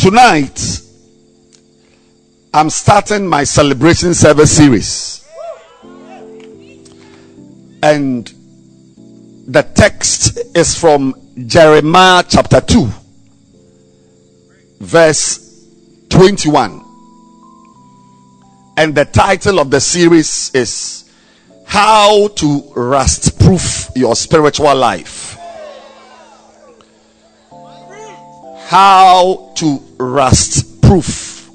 Tonight, I'm starting my celebration service series. And the text is from Jeremiah chapter 2, verse 21. And the title of the series is How to Rust Proof Your Spiritual Life. how to rust proof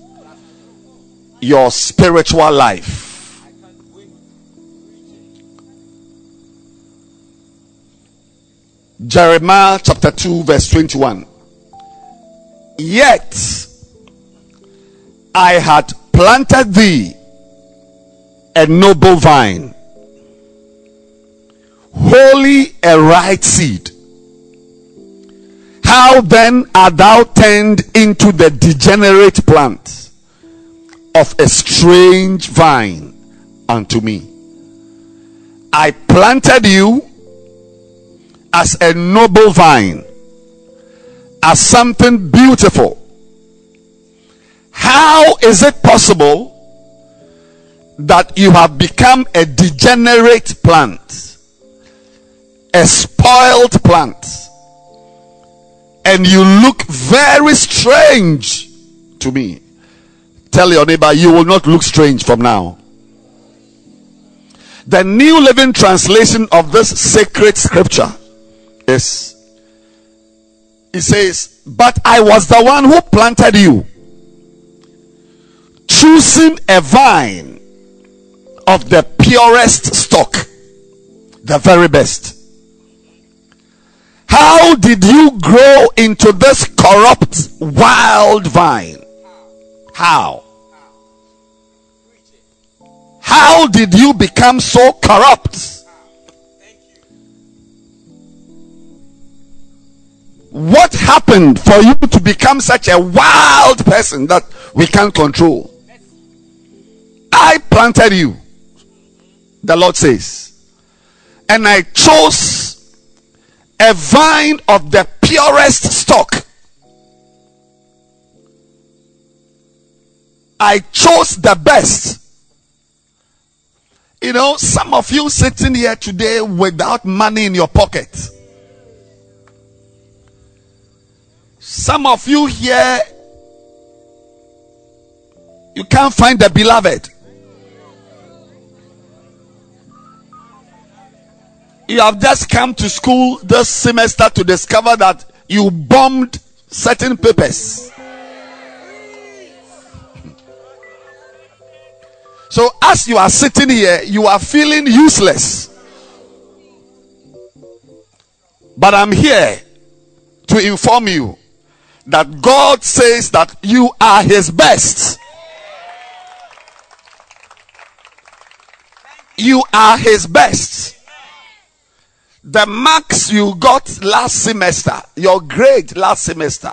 your spiritual life. Jeremiah chapter 2, verse 21. Yet I had planted thee a noble vine, wholly a right seed how then art thou turned into the degenerate plant of a strange vine unto me? I planted you as a noble vine, as something beautiful. How is it possible that you have become a degenerate plant, a spoiled plant? And you look very strange to me. Tell your neighbor, you will not look strange from now. The New Living Translation of this sacred scripture is it says, But I was the one who planted you, choosing a vine of the purest stock, the very best. How did you grow into this corrupt wild vine? How? How did you become so corrupt? What happened for you to become such a wild person that we can't control? I planted you, the Lord says, and I chose a vine of the purest stock. I chose the best. You know, some of you sitting here today without money in your pocket. Some of you here, you can't find the beloved. You have just come to school this semester to discover that you bombed certain papers. So, as you are sitting here, you are feeling useless. But I'm here to inform you that God says that you are His best. You are His best the marks you got last semester, your grade last semester,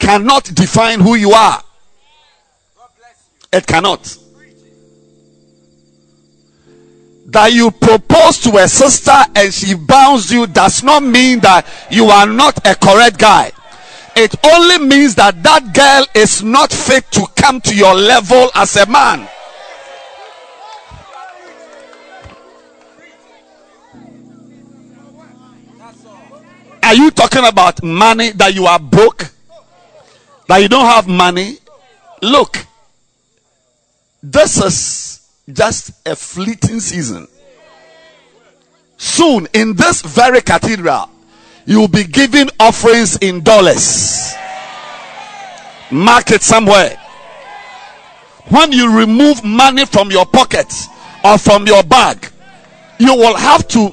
cannot define who you are. It cannot. That you propose to a sister and she bounds you does not mean that you are not a correct guy. It only means that that girl is not fit to come to your level as a man. Are you talking about money that you are broke? That you don't have money? Look, this is just a fleeting season. Soon, in this very cathedral, you will be giving offerings in dollars. Mark it somewhere. When you remove money from your pocket or from your bag, you will have to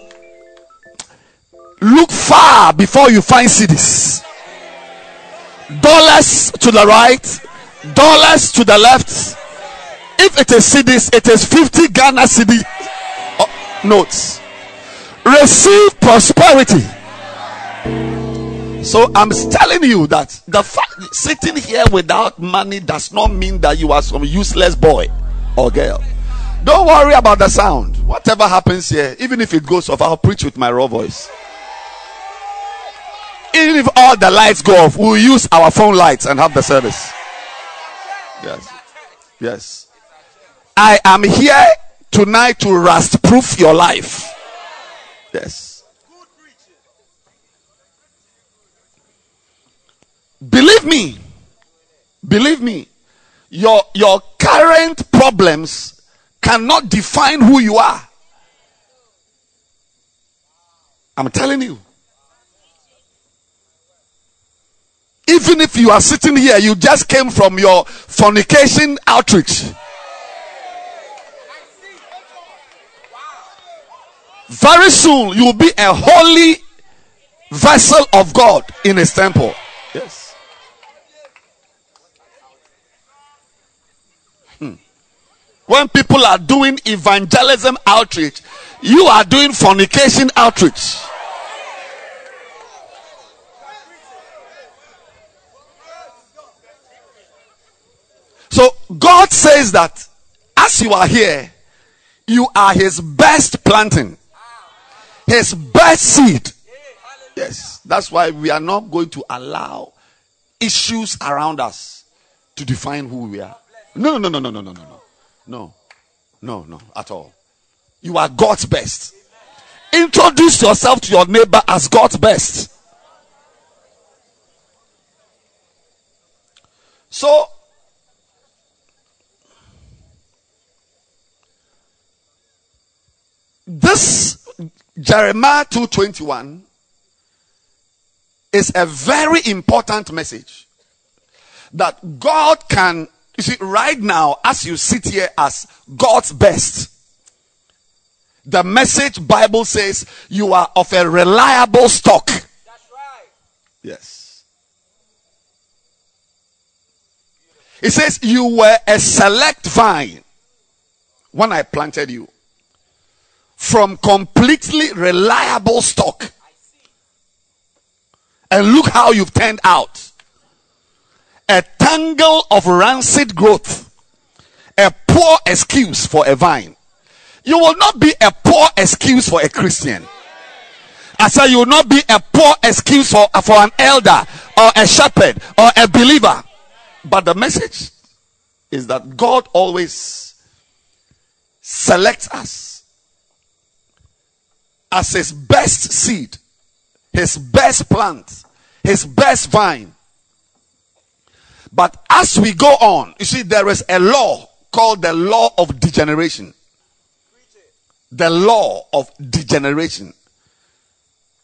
look far before you find cedis. Dollars to the right, dollars to the left. If it is cedis, it is 50 Ghana cedi uh, notes. Receive prosperity. So I'm telling you that the fact sitting here without money does not mean that you are some useless boy or girl. Don't worry about the sound. Whatever happens here, even if it goes off, I'll preach with my raw voice. Even if all the lights go off, we'll use our phone lights and have the service. Yes. Yes. I am here tonight to rust proof your life. Yes. Believe me. Believe me. Your your current problems cannot define who you are. I'm telling you. Even if you are sitting here, you just came from your fornication outreach. Very soon, you will be a holy vessel of God in his temple. Yes. Hmm. When people are doing evangelism outreach, you are doing fornication outreach. So God says that as you are here, you are his best planting, his best seed. Yes, that's why we are not going to allow issues around us to define who we are. No, no, no, no, no, no, no, no, no, no, no, at all. You are God's best. Introduce yourself to your neighbor as God's best. So this Jeremiah 221 is a very important message that God can you see right now as you sit here as God's best the message bible says you are of a reliable stock. That's right. Yes. It says you were a select vine when i planted you from completely reliable stock. And look how you've turned out. A tangle of rancid growth. A poor excuse for a vine. You will not be a poor excuse for a Christian. I say you will not be a poor excuse for, for an elder or a shepherd or a believer. But the message is that God always selects us as his best seed, his best plant, his best vine. But as we go on, you see, there is a law called the law of degeneration. The law of degeneration.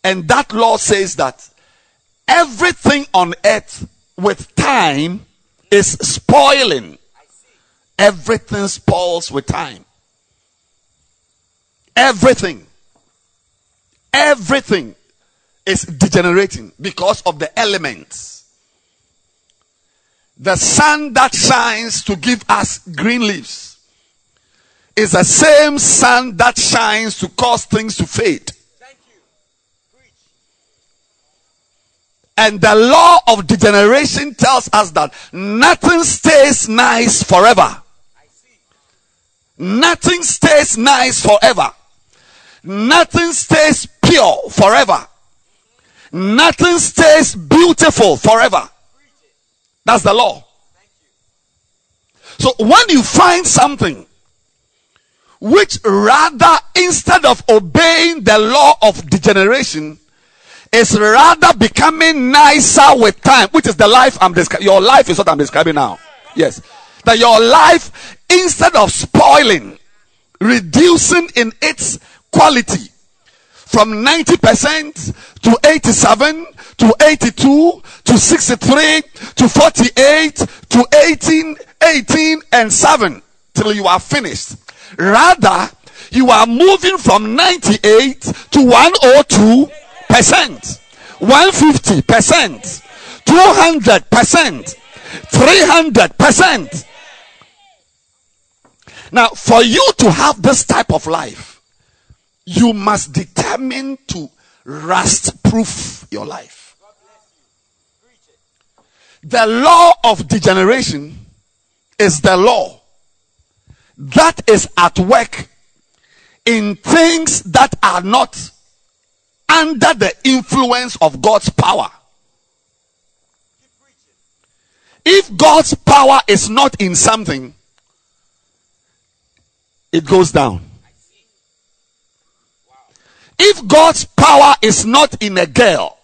And that law says that everything on earth with time is spoiling. Everything spoils with time. Everything. Everything is degenerating because of the elements. The sun that shines to give us green leaves is the same sun that shines to cause things to fade. And the law of degeneration tells us that nothing stays nice forever. Nothing stays nice forever. Nothing stays pure forever. Nothing stays beautiful forever. That's the law. So when you find something which rather instead of obeying the law of degeneration is rather becoming nicer with time, which is the life I'm describing. Your life is what I'm describing now. Yes. That your life, instead of spoiling, reducing in its quality, from 90% to 87 to 82 to 63 to 48 to 18, 18 and 7 till you are finished. Rather, you are moving from 98 to 102%. percent, one fifty percent, two hundred percent, three hundred percent. Now, for you to have this type of life, you must determine to rust proof your life. The law of degeneration is the law that is at work in things that are not under the influence of God's power. If God's power is not in something, it goes down. If God's power is not in a girl,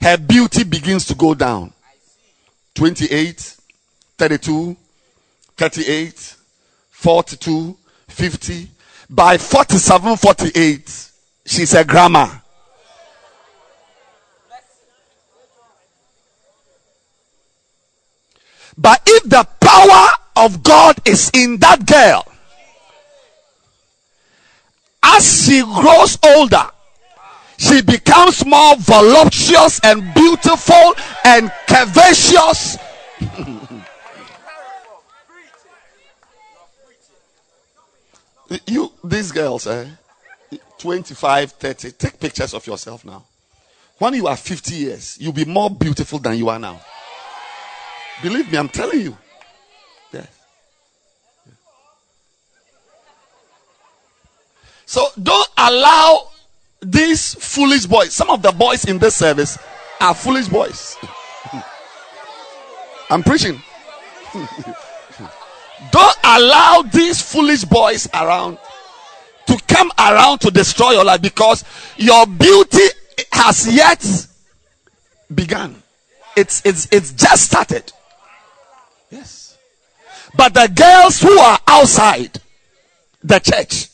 her beauty begins to go down. 28, 32, 38, 42, 50. By 47, 48, she's a grandma. But if the power of God is in that girl, as she grows older, she becomes more voluptuous and beautiful and curvaceous. you, these girls, eh? 25, 30, take pictures of yourself now. When you are 50 years, you'll be more beautiful than you are now. Believe me, I'm telling you. So don't allow these foolish boys. Some of the boys in this service are foolish boys. I'm preaching. don't allow these foolish boys around to come around to destroy your life because your beauty has yet begun. It's it's it's just started. Yes. But the girls who are outside the church,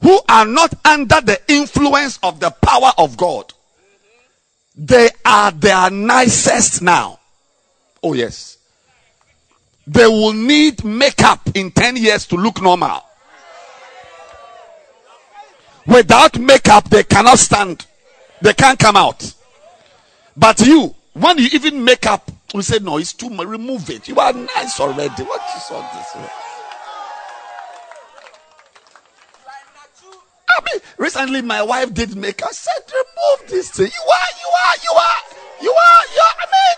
who are not under the influence of the power of God, they are their nicest now. Oh, yes. They will need makeup in 10 years to look normal. Without makeup, they cannot stand. They can't come out. But you, when you even make up, we say, no, it's too much. Remove it. You are nice already. What is all this? Mean, recently my wife did make. I said, remove this thing. You are, you are, you are, you are, you are. I mean,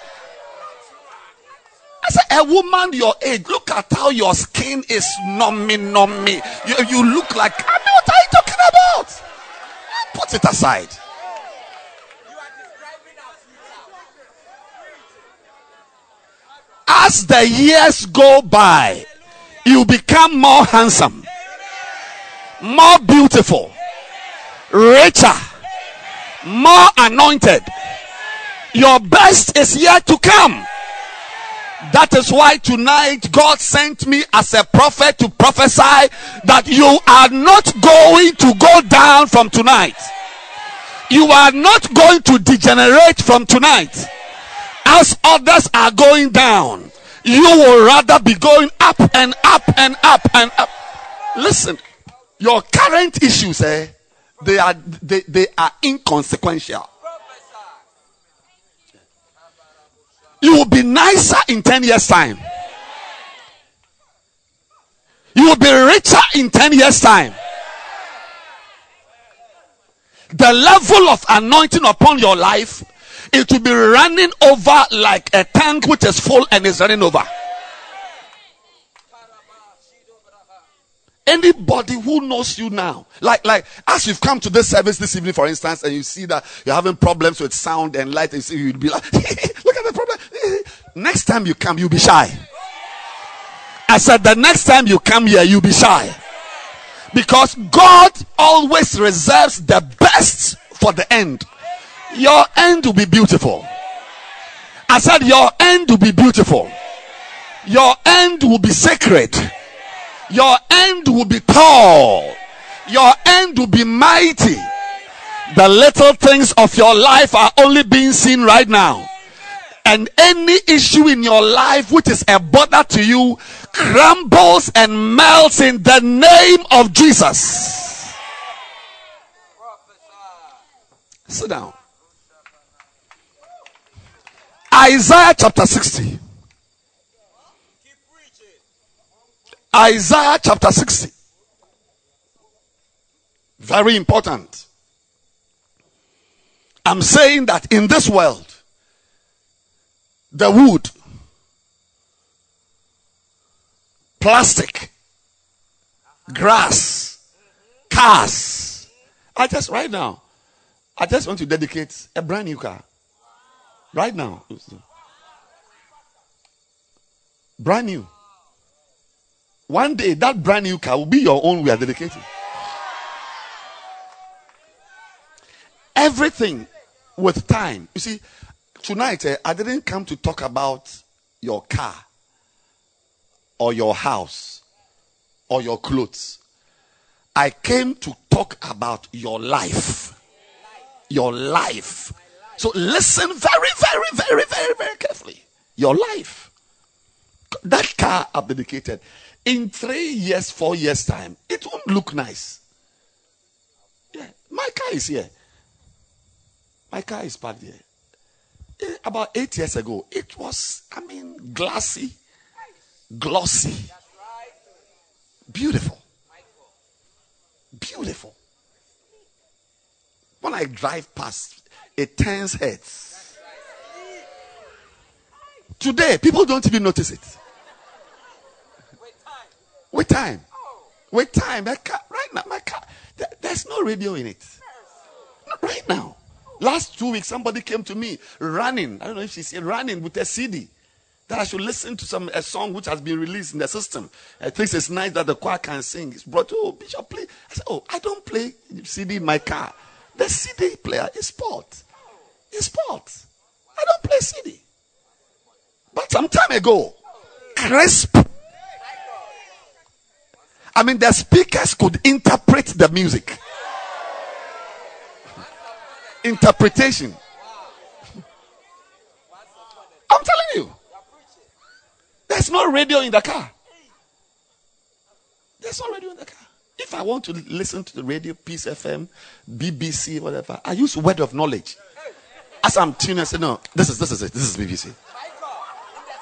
I said, a woman your age, look at how your skin is nummy, nummy. You, you look like, I mean, what are you talking about? Put it aside. As the years go by, you become more handsome, more beautiful, richer, more anointed. Your best is yet to come. That is why tonight God sent me as a prophet to prophesy that you are not going to go down from tonight. You are not going to degenerate from tonight. As others are going down, you will rather be going up and up and up and up. Listen, your current issues, eh, they are they, they are inconsequential. You will be nicer in 10 years' time. You will be richer in 10 years' time. The level of anointing upon your life, it will be running over like a tank which is full and is running over. Anybody who knows you now, like like as you've come to this service this evening, for instance, and you see that you're having problems with sound and light, and you you'd be like, look at the problem. Next time you come, you'll be shy. I said the next time you come here, you'll be shy. Because God always reserves the best for the end. Your end will be beautiful. I said your end will be beautiful. Your end will be sacred. Your end will be tall. Your end will be mighty. The little things of your life are only being seen right now. And any issue in your life which is a bother to you crumbles and melts in the name of Jesus. Sit down. Isaiah chapter 60. Isaiah chapter 60. Very important. I'm saying that in this world, the wood, plastic, grass, cars. I just, right now, I just want to dedicate a brand new car. Right now. Brand new. One day, that brand new car will be your own. We are dedicating. Everything with time. You see, tonight eh, I didn't come to talk about your car or your house or your clothes. I came to talk about your life. Your life. So listen very, very, very, very, very carefully. Your life. That car I've dedicated. In three years, four years' time, it won't look nice. Yeah, my car is here. My car is parked here. Eh, about eight years ago, it was, I mean, glassy, glossy, beautiful. Beautiful. When I drive past, it turns heads. Today, people don't even notice it. With time. With time. Car, right now, my car, there, there's no radio in it. Not right now. Last two weeks, somebody came to me running. I don't know if she's running with a CD that I should listen to some a song which has been released in the system. I think it's nice that the choir can sing. It's brought. To oh, Bishop, play. I said, Oh, I don't play CD in my car. The CD player is sport. It's sport. I don't play CD. But some time ago, crisp. I mean, the speakers could interpret the music interpretation. I'm telling you. There's no radio in the car. There's no radio in the car. If I want to listen to the radio, Peace FM, BBC, whatever, I use word of knowledge. As I'm tuning, I say, no, this is this is it. This is BBC.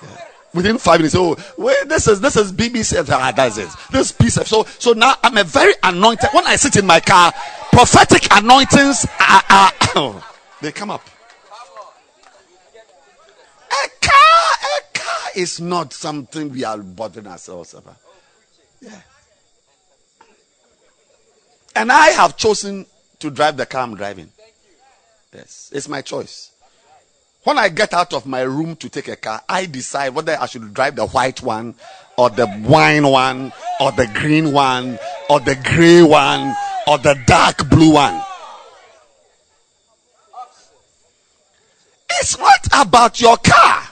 Yeah. Within five minutes, oh wait, this is this is BBC. Ah, that's it. This Peace FM. So so now I'm a very anointed. When I sit in my car, prophetic anointings are, are oh, they come up. A car, a car is not something we are bothering ourselves about. Yeah. And I have chosen to drive the car I'm driving. Yes, it's my choice. When I get out of my room to take a car, I decide whether I should drive the white one or the wine one or the green one or the gray one or the dark blue one. It's not about your car.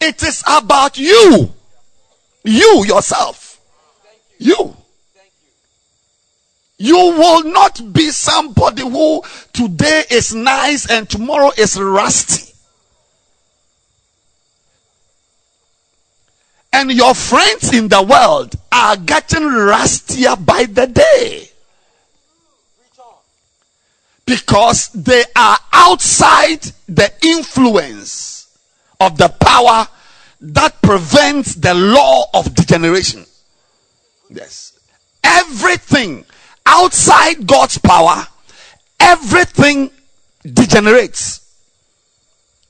It is about you. You yourself. You. You will not be somebody who today is nice and tomorrow is rusty. And your friends in the world are getting rustier by the day because they are outside the influence of the power that prevents the law of degeneration. Yes. Everything outside God's power, everything degenerates.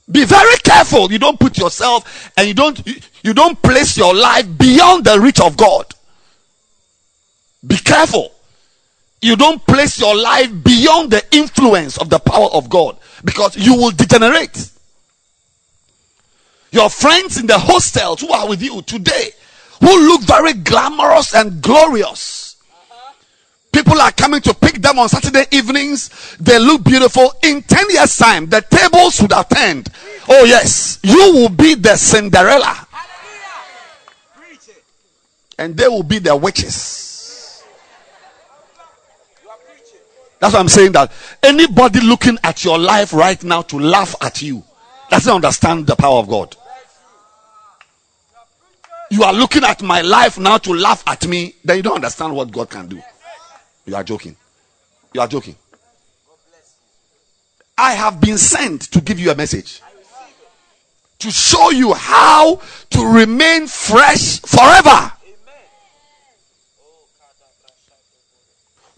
Be very careful. You don't put yourself and you don't you, you don't place your life beyond the reach of God. Be careful you don't place your life beyond the influence of the power of God because you will degenerate. Your friends in the hostels who are with you today, who look very glamorous and glorious, people are coming to pick them on Saturday evenings. They look beautiful. In 10 years' time, the tables would have turned. Oh, yes, you will be the Cinderella, and they will be the witches. That's why I'm saying that anybody looking at your life right now to laugh at you doesn't understand the power of God. You are looking at my life now to laugh at me, then you don't understand what God can do. You are joking. You are joking. I have been sent to give you a message. To show you how to remain fresh forever.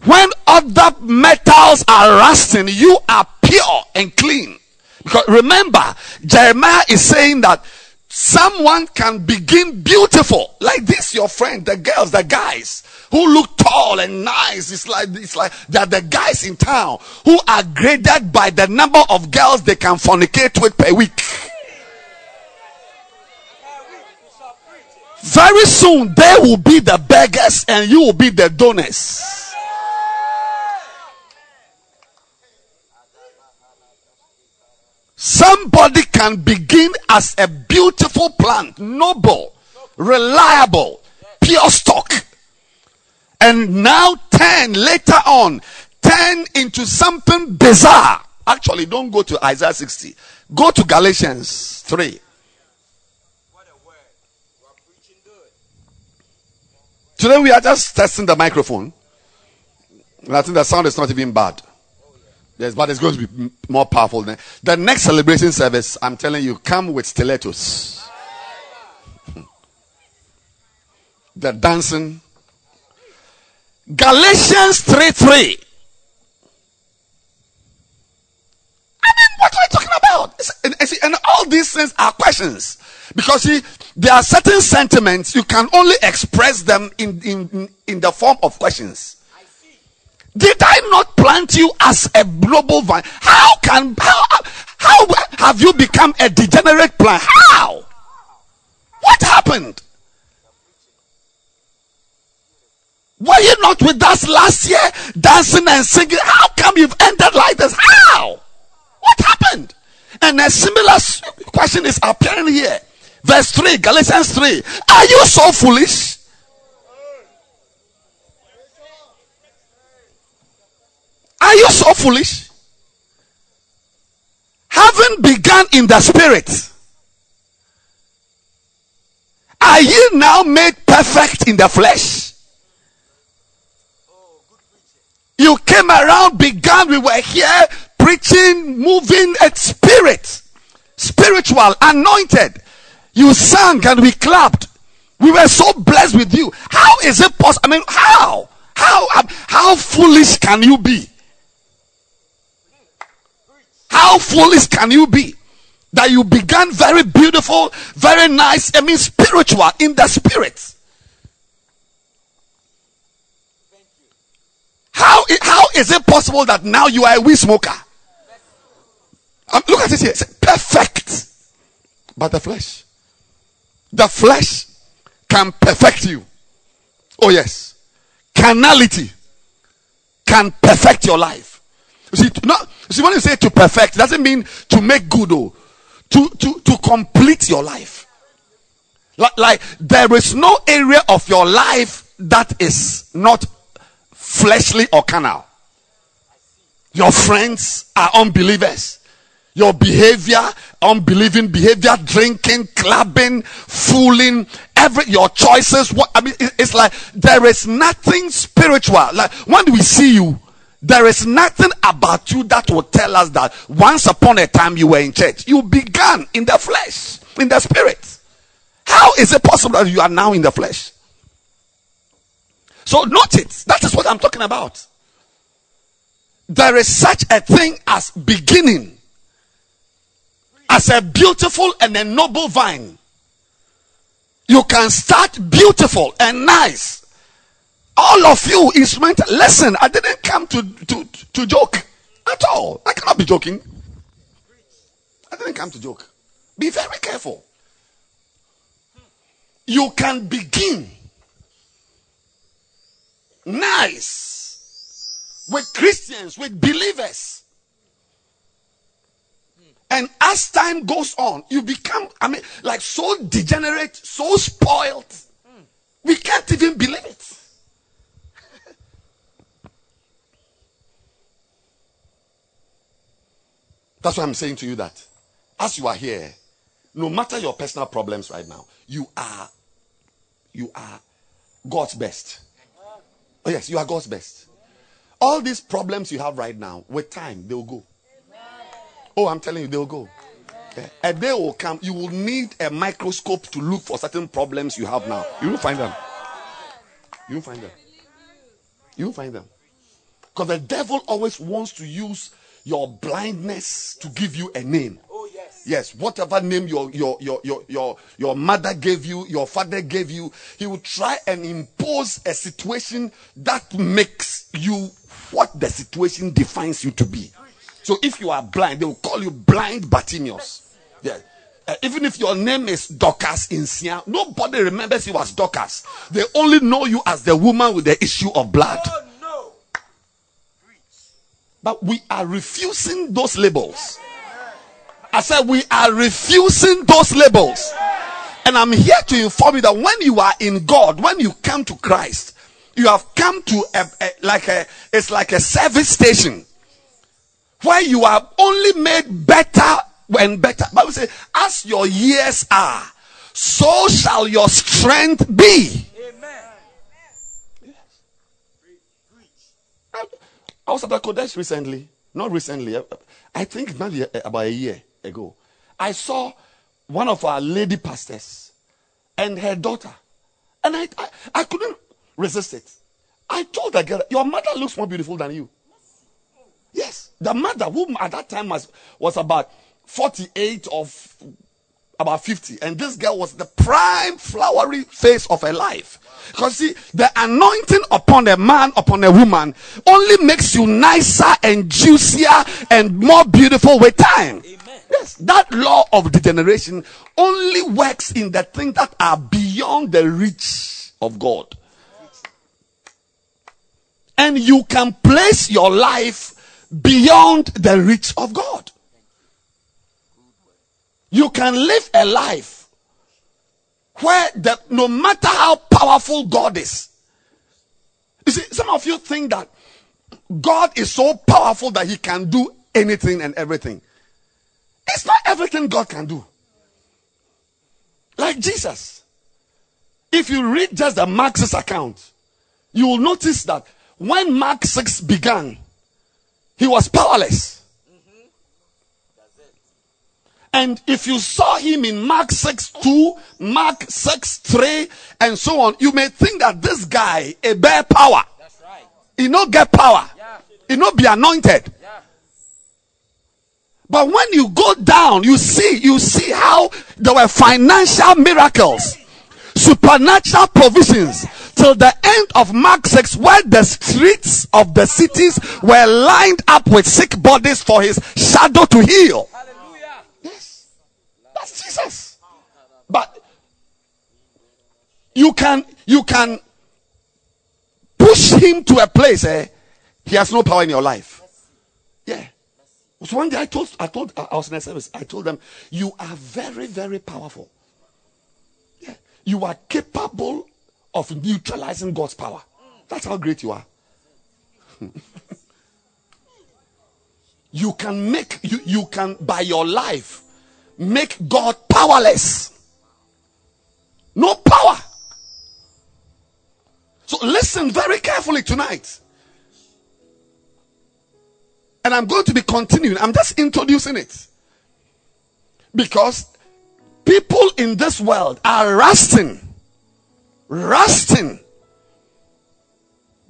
When other metals are rusting, you are pure and clean. Because remember, Jeremiah is saying that someone can begin beautiful like this your friend the girls the guys who look tall and nice. It's like it's like they're the guys in town who are graded by the number of girls they can fornicate with per week. Very soon they will be the beggars and you will be the donors. Somebody can begin as a beautiful plant, noble, reliable, pure stock, and now turn later on, turn into something bizarre. Actually, don't go to Isaiah 60, go to Galatians 3. Today we are just testing the microphone. And I think the sound is not even bad. Yes, but it's going to be more powerful. Than, the next celebration service, I'm telling you, come with stilettos. the dancing. Galatians 3 3. I mean, what are you talking about? And, and, all these things are questions. Because see, there are certain sentiments you can only express them in, in, in the form of questions. Did I not plant you as a global vine? How can how how have you become a degenerate plant? How? What happened? Were you not with us last year dancing and singing? How come you've ended like this? How? What happened? And a similar question is appearing here. Verse 3, Galatians 3. Are you so foolish? Are you so foolish? Having begun in the spirit, are you now made perfect in the flesh? You came around, began, we were here preaching, moving at spirit, spiritual, anointed. You sang and we clapped. We were so blessed with you. How is it possible? I mean, how? How, um, how foolish can you be? How foolish can you be? That you began very beautiful, very nice, I mean spiritual in the spirit. How, how is it possible that now you are a weed smoker? Um, look at it here. It's perfect. But the flesh. The flesh can perfect you. Oh, yes. Carnality can perfect your life. You see, not, you see, when you say to perfect, doesn't mean to make good, oh, to, to, to complete your life. Like, like, there is no area of your life that is not fleshly or carnal. Your friends are unbelievers. Your behavior, unbelieving behavior, drinking, clubbing, fooling, every your choices. What I mean, it's like there is nothing spiritual. Like when we see you, there is nothing about you that will tell us that once upon a time you were in church. You began in the flesh, in the spirit. How is it possible that you are now in the flesh? So note it. That is what I'm talking about. There is such a thing as beginning. As a beautiful and a noble vine. You can start beautiful and nice all of you instrumental. Listen, I didn't come to, to, to joke at all. I cannot be joking. I didn't come to joke. Be very careful. You can begin nice with Christians, with believers. And as time goes on, you become, I mean, like so degenerate, so spoiled. We can't even believe it. That's why I'm saying to you that as you are here, no matter your personal problems right now, you are you are God's best. Oh yes, you are God's best. All these problems you have right now, with time, they will go. Oh, I'm telling you, they'll go. Yeah. A day will come, you will need a microscope to look for certain problems you have now. You will find them. You will find them. You will find them. Because the devil always wants to use your blindness to give you a name. Yes. Whatever name your, your, your, your, your, your mother gave you, your father gave you, he will try and impose a situation that makes you what the situation defines you to be. So if you are blind, they will call you blind Bartimaeus. Yeah. Uh, even if your name is Dorcas in Sia, nobody remembers you as Dorcas. They only know you as the woman with the issue of blood. Oh. But we are refusing those labels. I said we are refusing those labels. And I'm here to inform you that when you are in God, when you come to Christ, you have come to a, a like a it's like a service station where you are only made better and better. Bible says, as your years are, so shall your strength be. Amen. I, was at the Qodesh recently. Not recently. I think maybe about a year ago. I saw one of our lady pastors and her daughter. And I, I, I couldn't resist it. I told the girl, Your mother looks more beautiful than you. Yes. The mother, who at that time was, was about 48 or about 50. And this girl was the prime flowery face of her life. Because see, the anointing upon a man, upon a woman, only makes you nicer and juicier and more beautiful with time. Amen. Yes, that law of degeneration only works in the things that are beyond the reach of God. And you can place your life beyond the reach of God. You can live a life where the, no matter how powerful God is, you see, some of you think that God is so powerful that he can do anything and everything. It's not everything God can do. Like Jesus. If you read just the Mark 6 account, you will notice that when Mark 6 began, he was powerless. And if you saw him in Mark 6 2, Mark 6 3, and so on, you may think that this guy, a bare power, That's right. he not get power, Yeah. he not be anointed. But when you go down, you see, you see how there were financial miracles, supernatural provisions till the end of Mark 6, where the streets of the cities were lined up with sick bodies for his shadow to heal. Hallelujah. Yes, that's Jesus. But you can, you can push him to a place, eh? He has no power in your life. Yeah. So one day I told, I told, I was in a service. I told them, you are very, very powerful. Yeah. You are capable of neutralizing God's power. That's how great you are. you can make, you, you can, by your life, make God powerless. No power. So listen very carefully tonight. And I'm going to be continuing. I'm just introducing it. Because people in this world are rusting, rusting,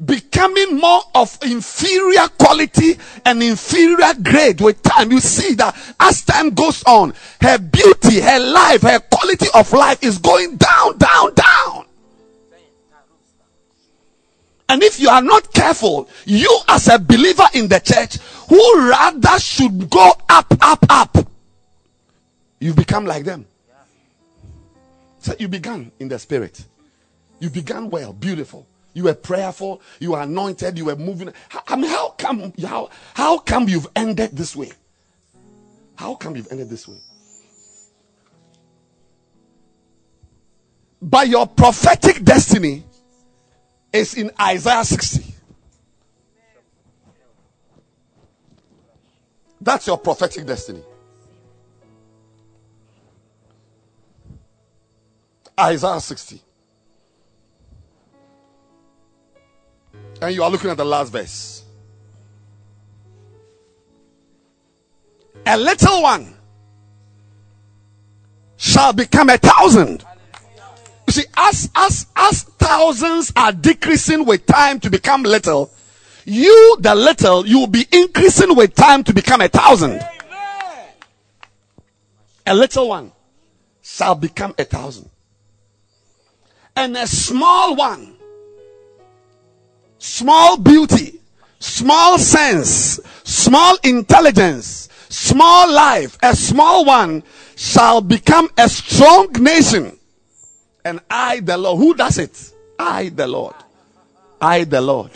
becoming more of inferior quality and inferior grade with time. You see that as time goes on, her beauty, her life, her quality of life is going down, down, down. And if you are not careful, you as a believer in the church, who rather should go up, up, up, you've become like them. So you began in the spirit. You began well, beautiful. You were prayerful. You were anointed. You were moving. I mean, how come? How how come you've ended this way? How come you've ended this way? By your prophetic destiny is in Isaiah 60. That's your prophetic destiny. Isaiah 60. And you are looking at the last verse. A little one shall become a thousand. You see, as as as thousands are decreasing with time to become little, you the little you will be increasing with time to become a thousand. A little one shall become a thousand. And a small one, small beauty, small sense, small intelligence, small life, a small one shall become a strong nation. And I, the Lord, who does it? I, the Lord. I, the Lord.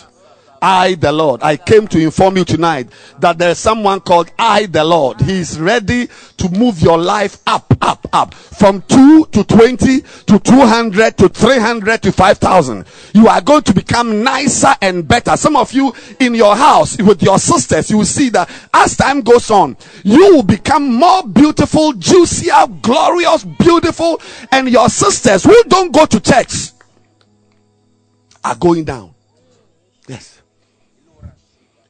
I, the Lord. I came to inform you tonight that there's someone called I, the Lord. He's ready to move your life up, up, up from 2 to 20 to 200 to 300 to 5,000. You are going to become nicer and better. Some of you in your house with your sisters, you will see that as time goes on, you will become more beautiful, juicier, glorious, beautiful, and your sisters who don't go to church are going down.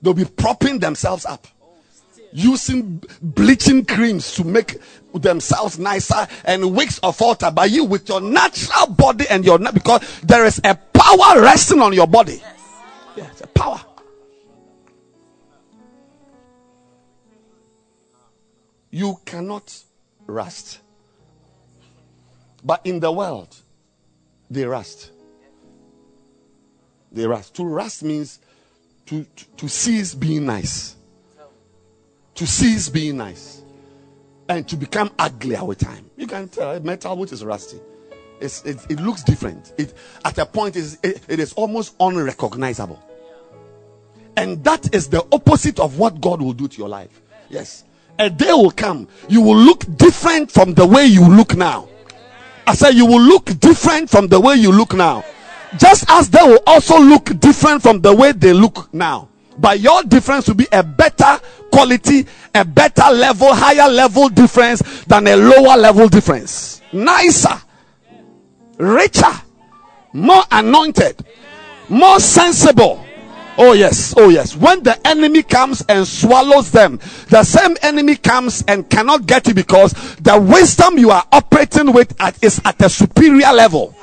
They'll be propping themselves up. Using bleaching creams to make themselves nicer and wigs of altar by you with your natural body and your because there is a power resting on your body. Yes a power. You cannot rust. But in the world they rust. They rust. To rust means to, to, cease being nice. To cease being nice. And to become uglier with time. You can tell metal which is rusty. It, it looks different. It, at a point, it, it is almost unrecognizable. And that is the opposite of what God will do to your life. Yes. A day will come, you will look different from the way you look now. I said, you will look different from the way you look now just as they will also look different from the way they look now. But your difference will be a better quality, a better level, higher level difference than a lower level difference. Nicer, richer, more anointed, more sensible. Oh, yes, oh, yes. When the enemy comes and swallows them, the same enemy comes and cannot get you because the wisdom you are operating with at, is at a superior level.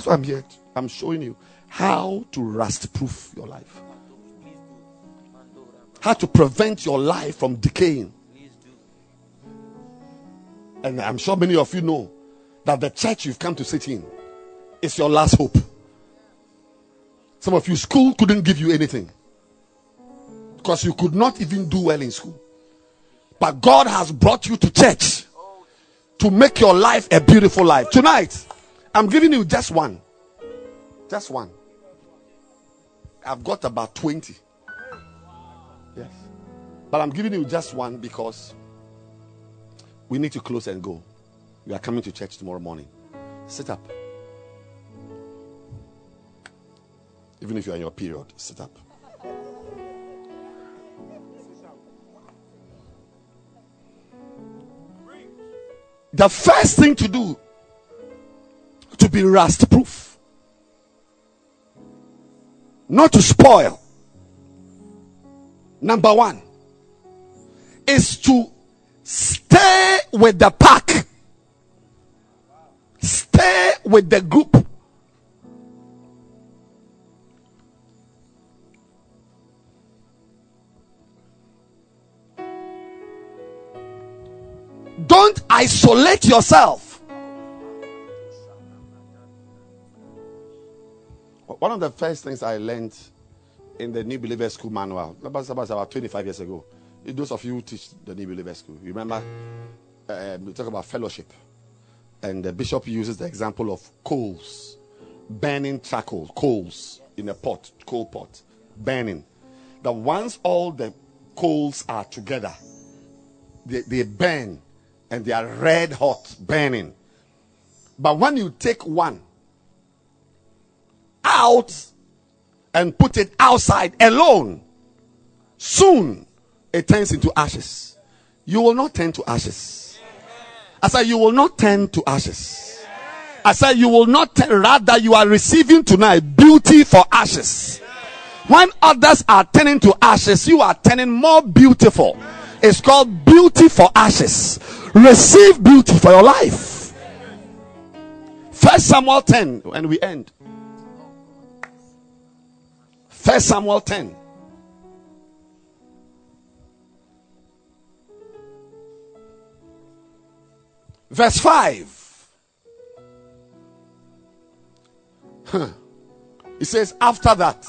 That's why I'm here. I'm showing you how to rust proof your life. How to prevent your life from decaying. And I'm sure many of you know that the church you've come to sit in is your last hope. Some of you, school couldn't give you anything because you could not even do well in school. But God has brought you to church to make your life a beautiful life. Tonight, I'm giving you just one. Just one. I've got about 20. Yes. But I'm giving you just one because we need to close and go. We are coming to church tomorrow morning. Sit up. Even if you're in your period, sit up. The first thing to do to be rust proof, not to spoil. Number one is to stay with the pack, stay with the group. Don't isolate yourself. One of the first things I learned in the New Believer School manual, that was about 25 years ago. Those of you who teach the New Believer School, you remember um, we talk about fellowship, and the bishop uses the example of coals, burning charcoal, coals in a pot, coal pot, burning. That once all the coals are together, they, they burn and they are red hot, burning. But when you take one out and put it outside alone, soon it turns into ashes. You will not turn to ashes. I said, You will not turn to ashes. I said, You will not turn, rather, you are receiving tonight beauty for ashes. When others are turning to ashes, you are turning more beautiful. It's called beauty for ashes. Receive beauty for your life. First Samuel 10, and we end. First Samuel 10. Verse 5. Huh. It says, After that,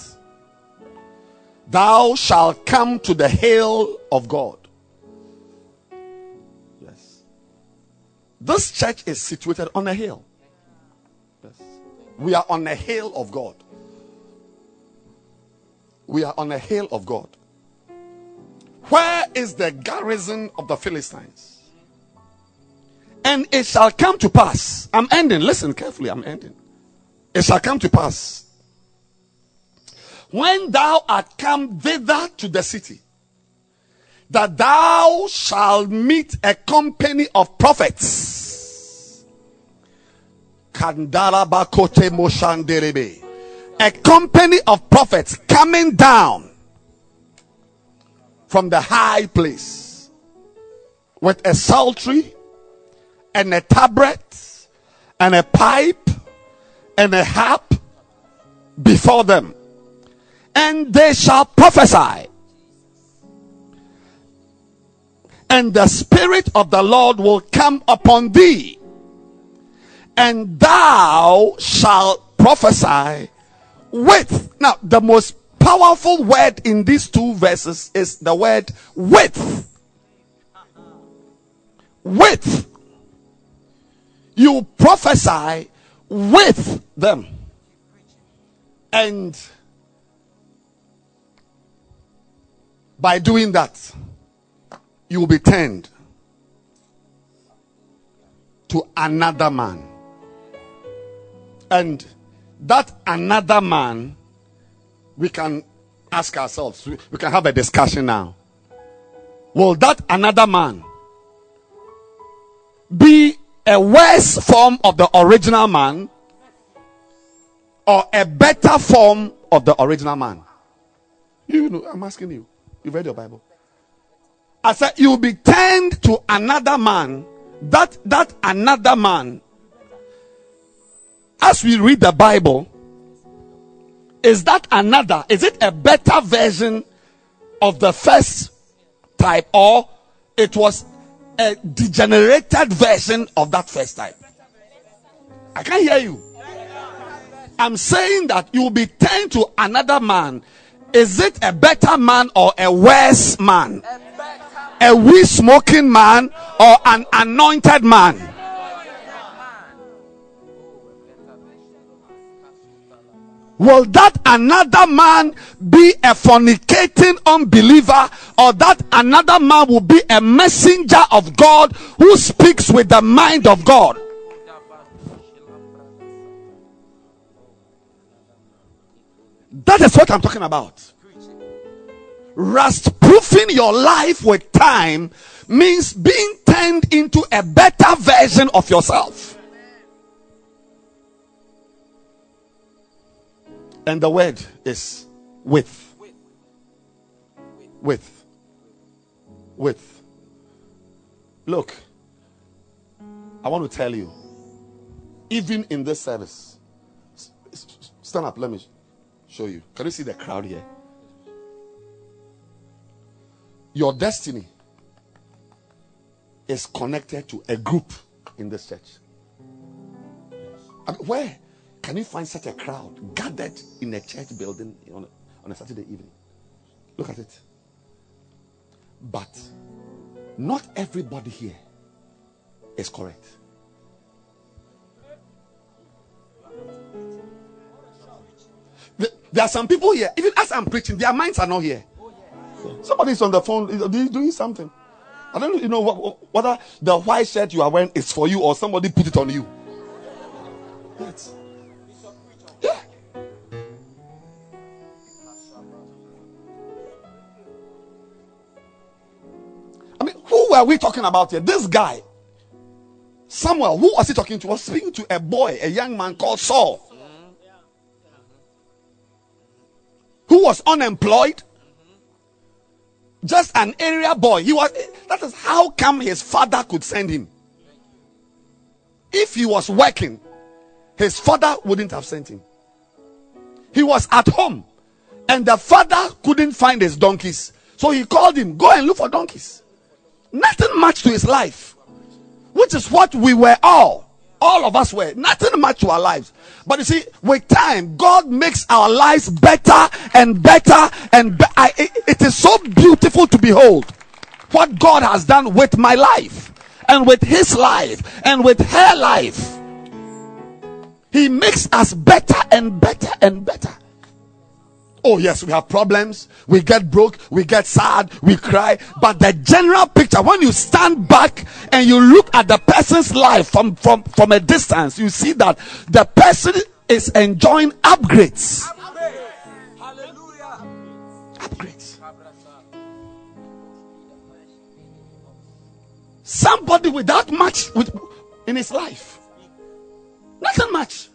thou shalt come to the hill of God. Yes. This church is situated on a hill. Yes. We are on the hill of God. We are on a hill of God. Where is the garrison of the Philistines? And it shall come to pass. I'm ending. Listen carefully. I'm ending. It shall come to pass. When thou art come thither to the city, that thou shalt meet a company of prophets. A company of prophets coming down from the high place with a psaltery and a tabret and a pipe and a harp before them, and they shall prophesy. And the Spirit of the Lord will come upon thee, and thou shalt prophesy with. Now, the most powerful word in these two verses is the word with. With you prophesy with them. And by doing that, you will be turned to another man. And that another man, we can ask ourselves, we can have a discussion now. Will that another man be a worse form of the original man or a better form of the original man? You know, I'm asking you. You read your Bible. I said you'll be turned to another man. That that another man. As we read the Bible, is that another? Is it a better version of the first type, or it was a degenerated version of that first type. I can't hear you. I'm saying that you will be turned to another man. Is it a better man or a worse man? A weed smoking man or an anointed man? Will that another man be a fornicating unbeliever, or that another man will be a messenger of God who speaks with the mind of God? That is what I'm talking about. Rust proofing your life with time means being turned into a better version of yourself. And the word is with. With. With. Look, I want to tell you, even in this service, stand up, let me show you. Can you see the crowd here? Your destiny is connected to a group in this church. I mean, where? Can you find such a crowd gathered in a church building on a, on a Saturday evening? Look at it. But not everybody here is correct. There are some people here, even as I'm preaching, their minds are not here. Somebody's on the phone doing something. I don't you know whether the white shirt you are wearing is for you or somebody put it on you. Were we talking about here? This guy. Samuel, who was he talking to? Was speaking to a boy, a young man called Saul. Who was unemployed. Just an area boy. He was that is how come his father could send him. If he was working, his father wouldn't have sent him. He was at home and the father couldn't find his donkeys. So he called him, Go and look for donkeys. Nothing much to his life, which is what we were all. All of us were. Nothing much to our lives. But you see, with time, God makes our lives better and better and be- I, it, it is so beautiful to behold what God has done with my life and with his life and with her life. He makes us better and better and better. Oh, yes, we have problems. We get broke. We get sad. We cry. But the general picture, when you stand back and you look at the person's life from, from, from a distance, you see that the person is enjoying upgrades. Upgrades. Somebody without much with, in his life. Nothing much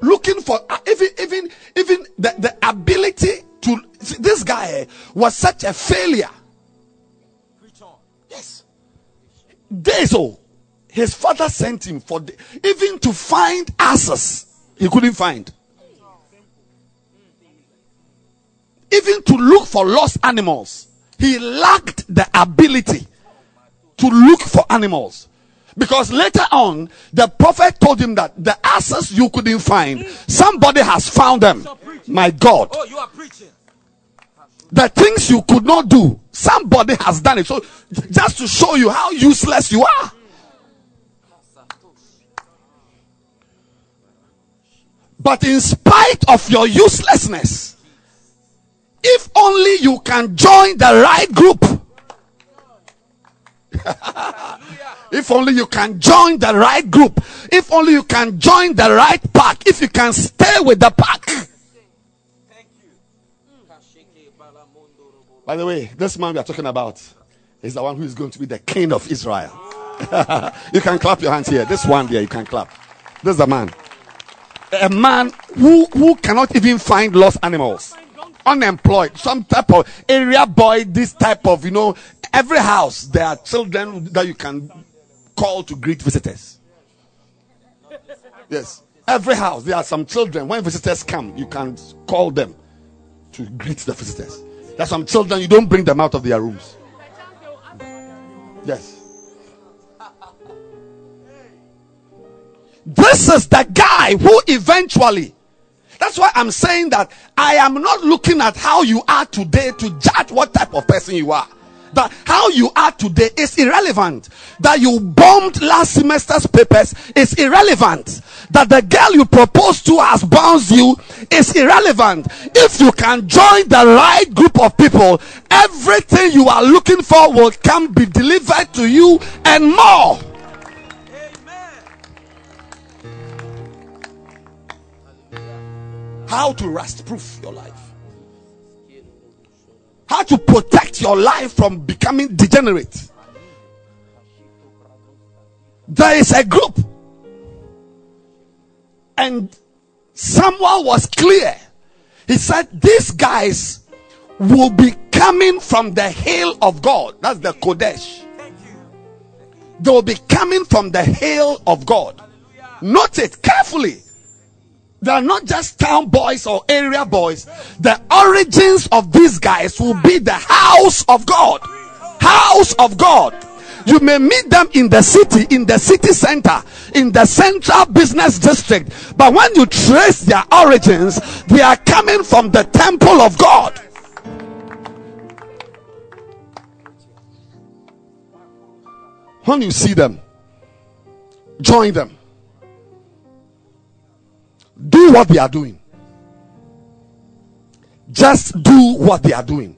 looking for uh, even even even the, the ability to see, this guy was such a failure. Yes. Days old his father sent him for the, even to find asses. He couldn't find. Even to look for lost animals. He lacked the ability to look for animals because later on, the prophet told him that the asses you couldn't find, somebody has found them. My God. Oh, you are preaching. The things you could not do, somebody has done it. So, just to show you how useless you are. But in spite of your uselessness, if only you can join the right group, if only you can join the right group, if only you can join the right pack, if you can stay with the pack. By the way, this man we are talking about is the one who is going to be the king of Israel. you can clap your hands here. This one there, you can clap. This is the man. A man who, who cannot even find lost animals. Unemployed. Some type of area boy, this type of, you know, every house there are children that you can call to greet visitors. Yes. Every house there are some children. When visitors come, you can call them to greet the visitors. There are some children, you don't bring them out of their rooms. Yes. This is the guy who eventually. That's why I'm saying that I am not looking at how you are today to judge what type of person you are. That how you are today is irrelevant. That you bombed last semester's papers is irrelevant. That the girl you proposed to has bounced you is irrelevant. If you can join the right group of people, everything you are looking for will come be delivered to you and more. How to rust proof your life. How to protect your life from becoming degenerate. There is a group. And Samuel was clear. He said, These guys will be coming from the hill of God. That's the Qodesh. They will be coming from the hill of God. Note it carefully. They are not just town boys or area boys. The origins of these guys will be the house of God. House of God. You may meet them in the city, in the city center, in the central business district. But when you trace their origins, they are coming from the temple of God. When you see them, join them do what they are doing. Just do what they are doing.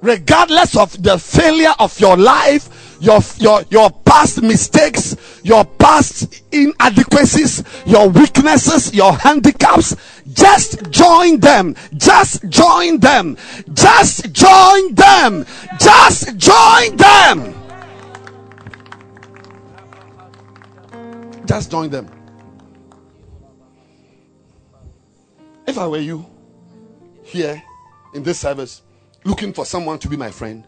Regardless of the failure of your life, your, your, your past mistakes, your past inadequacies, your weaknesses, your handicaps, just join them. Just join them. Just join them. Just join them. Just join them. If I were you here in this service, looking for someone to be my friend,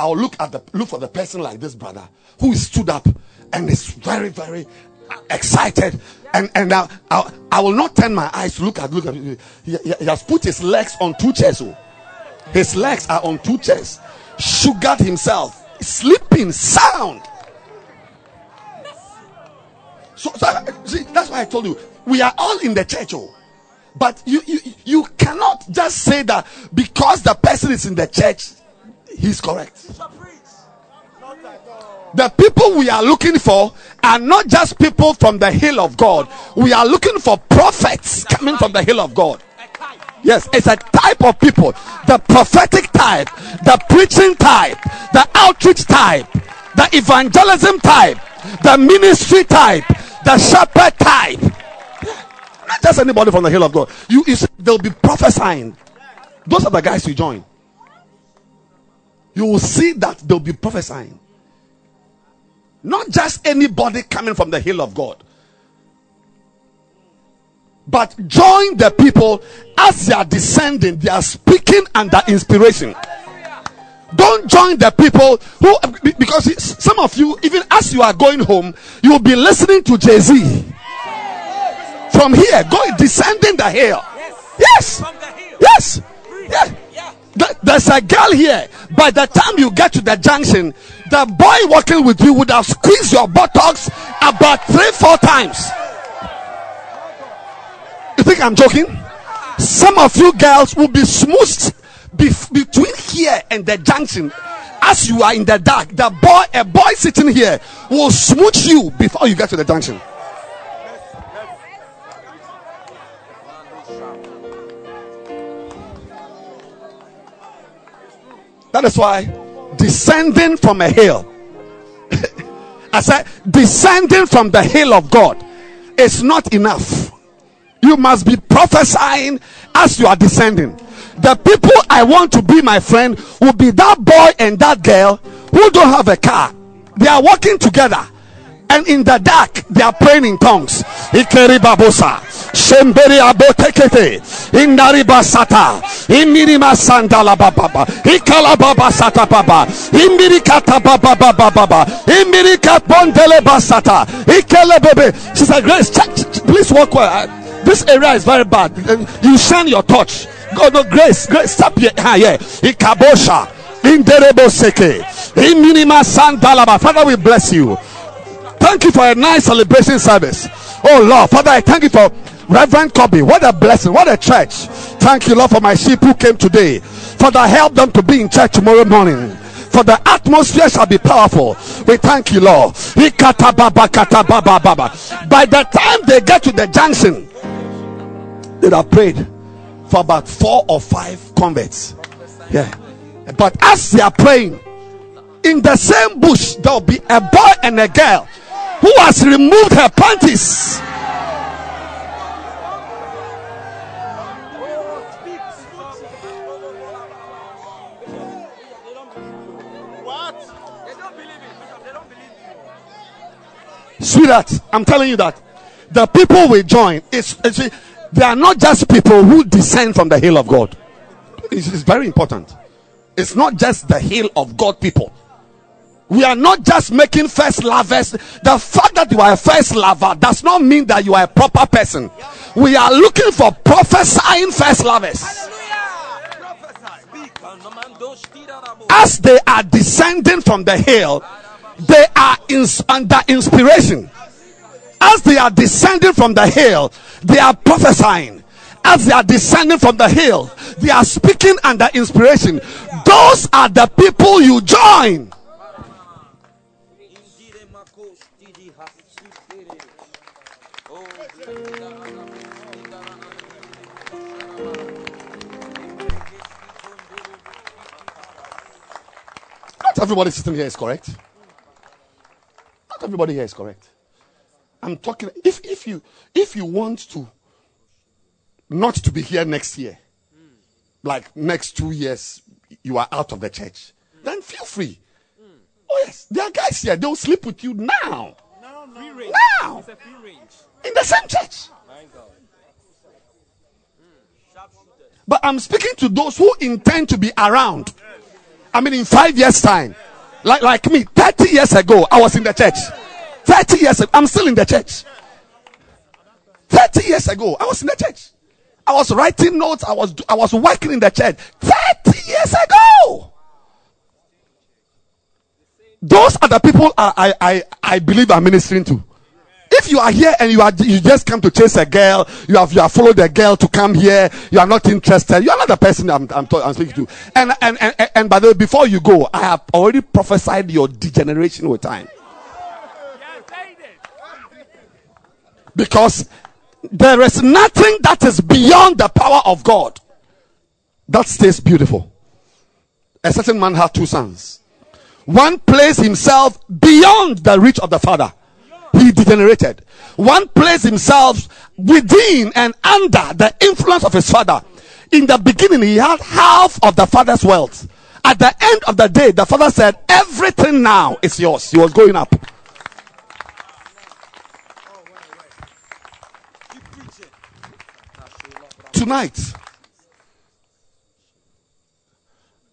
I'll look at the look for the person like this brother who stood up and is very very excited. And and I, I, I will not turn my eyes to look at look at he, he, he has put his legs on two chairs oh. his legs are on two chairs. Sugared himself. Sleeping sound. So, so see, that's why I told you we are all in the church oh but you, you you cannot just say that because the person is in the church he's correct the people we are looking for are not just people from the hill of God. We are looking for prophets coming from the hill of God. Yes, it's a type of people the prophetic type, the preaching type, the outreach type, the evangelism type, the ministry type, the shepherd type. Not just anybody from the hill of God. You, you see, they'll be prophesying. Those are the guys you join. You will see that they'll be prophesying. Not just anybody coming from the hill of God. But join the people as they are descending, they are speaking under inspiration. Don't join the people who, because some of you, even as you are going home, you will be listening to Jay Z. From here, going descending the hill. Yes, yes, yes. There's a girl here. By the time you get to the junction, the boy walking with you would have squeezed your buttocks about three, four times. You think I'm joking? Some of you girls will be smoothed between here and the junction. As you are in the dark, the boy, a boy sitting here, will smooch you before you get to the junction. That is why descending from a hill. I said, descending from the hill of God is not enough. You must be prophesying as you are descending. The people I want to be my friend will be that boy and that girl who don't have a car. They are walking together and in the dark they are praying in tongues. Babosa, shemberi abotekete, indari basata, imiri masandala baba, ikala baba sata baba, imiri kata baba baba baba, imiri kapondele basata, ikele bebe. Sister Grace, please walk well. This area is very bad. You shine your touch. God, no grace, grace. Stop here. Ah, yeah. Ikabosha. Inderebo seke. Iminima sandalaba. Father, we bless you. Thank you for a nice celebration service. Oh Lord, Father, I thank you for Reverend Kobe. What a blessing. What a church. Thank you, Lord, for my sheep who came today. Father, help them to be in church tomorrow morning. For the atmosphere shall be powerful. We thank you, Lord. By the time they get to the junction, they have prayed for about four or five converts. Yeah. But as they are praying, in the same bush, there will be a boy and a girl who has removed her panties. Sweetheart, I'm telling you that the people we join is they are not just people who descend from the hill of God. It's, it's very important. It's not just the hill of God people. We are not just making first lovers. The fact that you are a first lover does not mean that you are a proper person. We are looking for prophesying first lovers. As they are descending from the hill, they are in, under inspiration. As they are descending from the hill, they are prophesying. As they are descending from the hill, they are speaking under inspiration. Those are the people you join. Not everybody sitting here is correct. Not everybody here is correct. I'm talking if if you if you want to not to be here next year, like next two years, you are out of the church, then feel free. Oh yes, there are guys here. They will sleep with you now. No, no. Now. In the same church. But I'm speaking to those who intend to be around. I mean, in five years' time. Like, like me, 30 years ago, I was in the church. 30 years ago, I'm still in the church. 30 years ago, I was in the church. I was writing notes. I was, I was working in the church. 30 years ago. Those are the people I, I, I, I believe I'm ministering to. If you are here and you are you just come to chase a girl, you have you have followed a girl to come here, you are not interested, you are not the person I'm I'm, talk, I'm speaking to. And, and and and by the way, before you go, I have already prophesied your degeneration with time. Because there is nothing that is beyond the power of God that stays beautiful. A certain man had two sons. One placed himself beyond the reach of the father he degenerated. One placed himself within and under the influence of his father. In the beginning, he had half of the father's wealth. At the end of the day, the father said, Everything now is yours. He was going up. Tonight,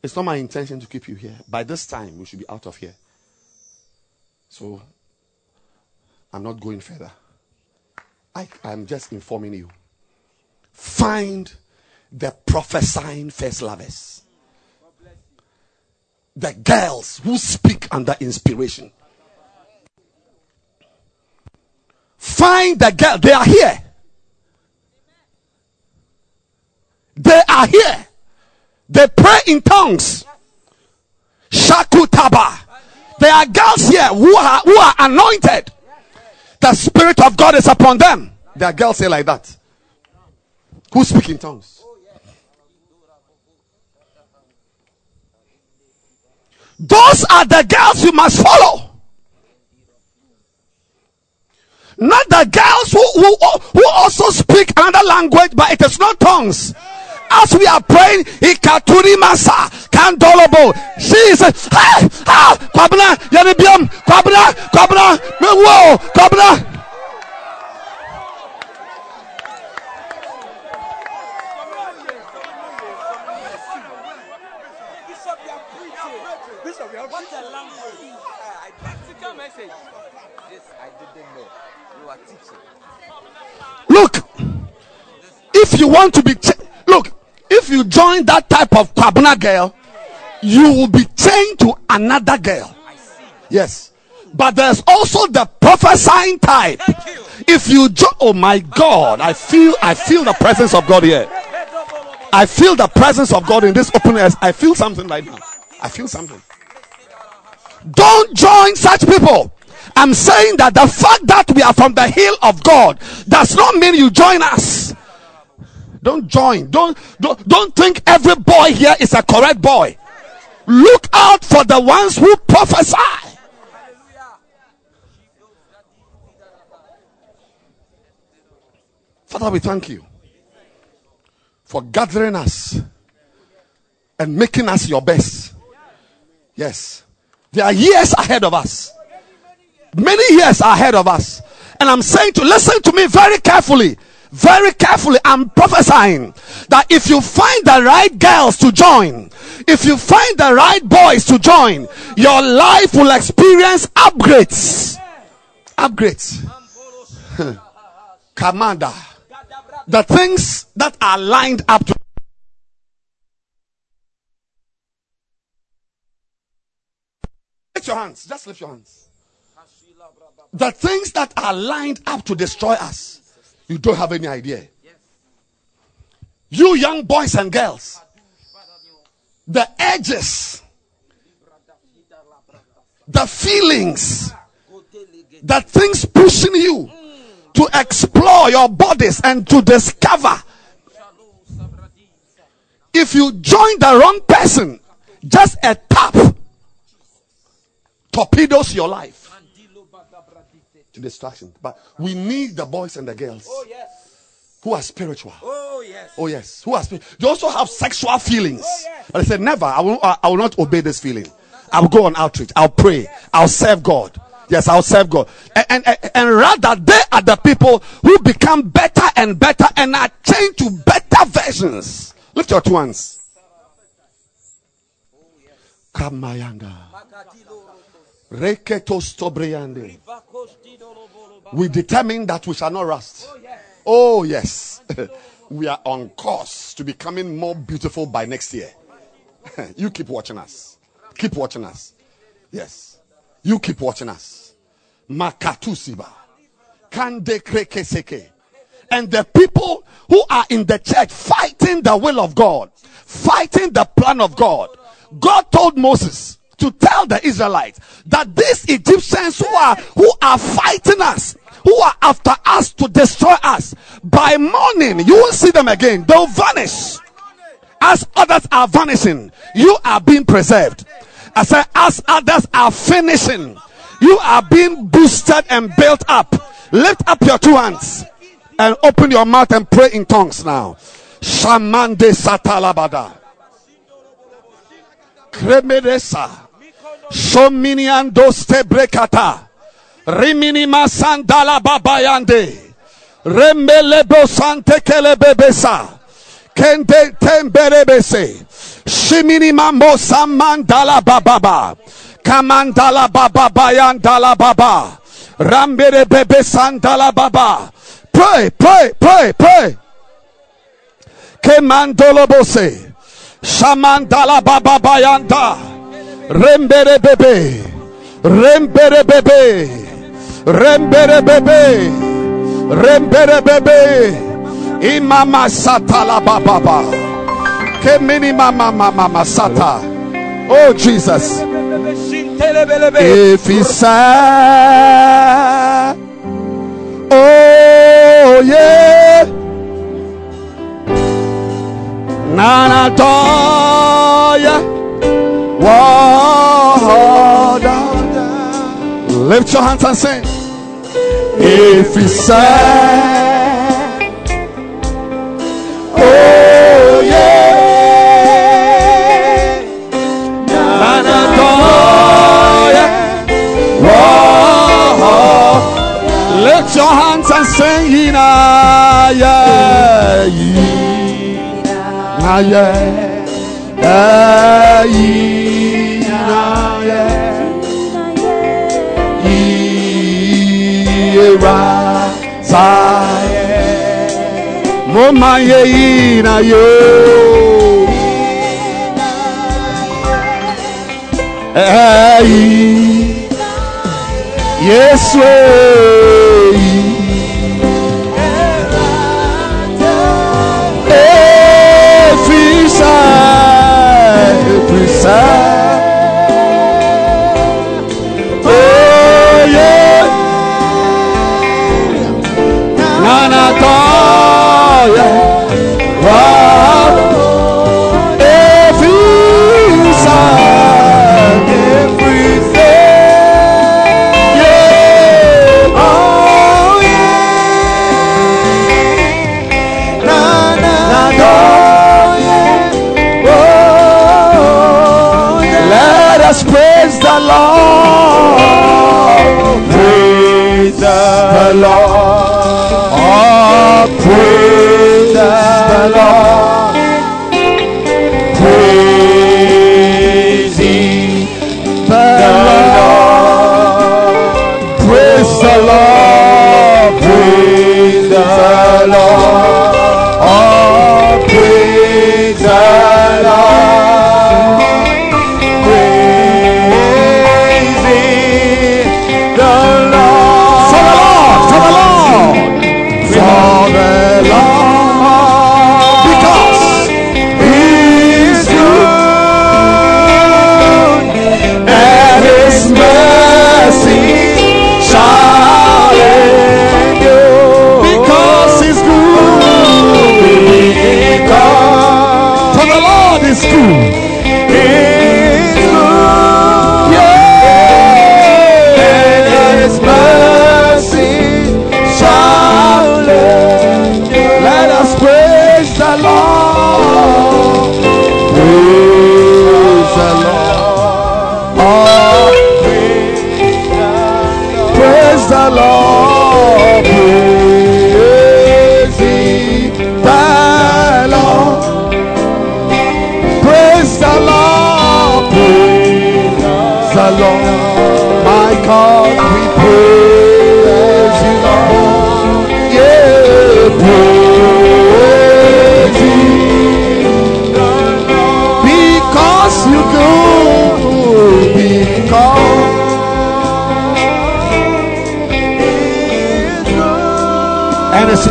it's not my intention to keep you here. By this time, we should be out of here. So I'm not going further. I, I'm just informing you. Find the prophesying first lovers. The girls who speak under inspiration. Find the girl. They are here. They are here. They pray in tongues. Shakutaba. There are girls here who are, who are anointed. The Spirit of God is upon them. There are girls say like that. Who speak in tongues. Those are the girls you must follow. Not the girls who, who, who also speak another language, but it is not tongues as we are praying, Ikaturi Masa, Kandolobo, Jesus, hey, ah, Kwabna, Yanibium, Kwabna, Kwabna, Whoa, Kwabna. Look, if you want to be, ch- look, if you join that type of kwabna girl, you will be chained to another girl. Yes. But there's also the prophesying type. If you join, oh my God, I feel, I feel the presence of God here. I feel the presence of God in this openness. I feel something right now. I feel something. Don't join such people. I'm saying that the fact that we are from the hill of God does not mean you join us. Don't join. Don't, don't, don't think every boy here is a correct boy. Look out for the ones who prophesy. Father, we thank you for gathering us and making us your best. Yes. There are years ahead of us. Many years ahead of us. And I'm saying to listen to me very carefully very carefully i'm prophesying that if you find the right girls to join if you find the right boys to join your life will experience upgrades. Upgrades. Commander the things that are lined up to lift your hands. Just lift your hands. The things that are lined up to destroy us you don't have any idea. You young boys and girls, the edges, the feelings, the things pushing you to explore your bodies and to discover. If you join the wrong person, just a tap torpedoes your life to distraction. But we need the boys and the girls. Oh, yes. Who are spiritual. Oh, yes. Oh, yes. Who are spiritual. They also have sexual feelings. Oh, yes. But I said, never. I will, I will not obey this feeling. I will go on outreach. I'll pray. I'll serve God. Yes, I'll serve God. And, and, and, rather, they are the people who become better and better and are changed to better versions Lift your two hands. Oh, Reketos tobreyande. We determine that we shall not rust. Oh, yes. Oh, we are on course to becoming more beautiful by next year. you keep watching us. Keep watching us. Yes. You keep watching us. Makatusiba. Kande krekeseke. And the people who are in the church fighting the will of God, fighting the plan of God. God told Moses to tell the Israelites that these Egyptians who are who are fighting us, who are after us to destroy us, by morning you will see them again. They'll vanish. As others are vanishing, you are being preserved. I said, as others are finishing, you are being boosted and built up. Lift up your two hands and open your mouth and pray in tongues now. Shamande satalabada. Kremedesa. Shominiando stebrekata. Rimini masandala babayande. Remelebo sante kelebebesa. Kende temberebese. Shimini mambo samandala bababa. Kamandala baba bayandala baba. Rambere bebe sandala baba. Pray, pray, pray, pray. Kemandolo bose. Shamandala baba bayanda. Rembere bebe. Rembere bebe. Rembere bebe. Rembere bebe. Imama satala baba. Kemini mama mama mama sata. Oh Jesus. If he said, Oh yeah, Nana Toya. Lift your hands and sing. If he said, Oh yeah. Oh, Lift your hands and sing Ina yeah. Ina yeah. Eh, Ina ye Ina yo Hey Yes, way. Every side,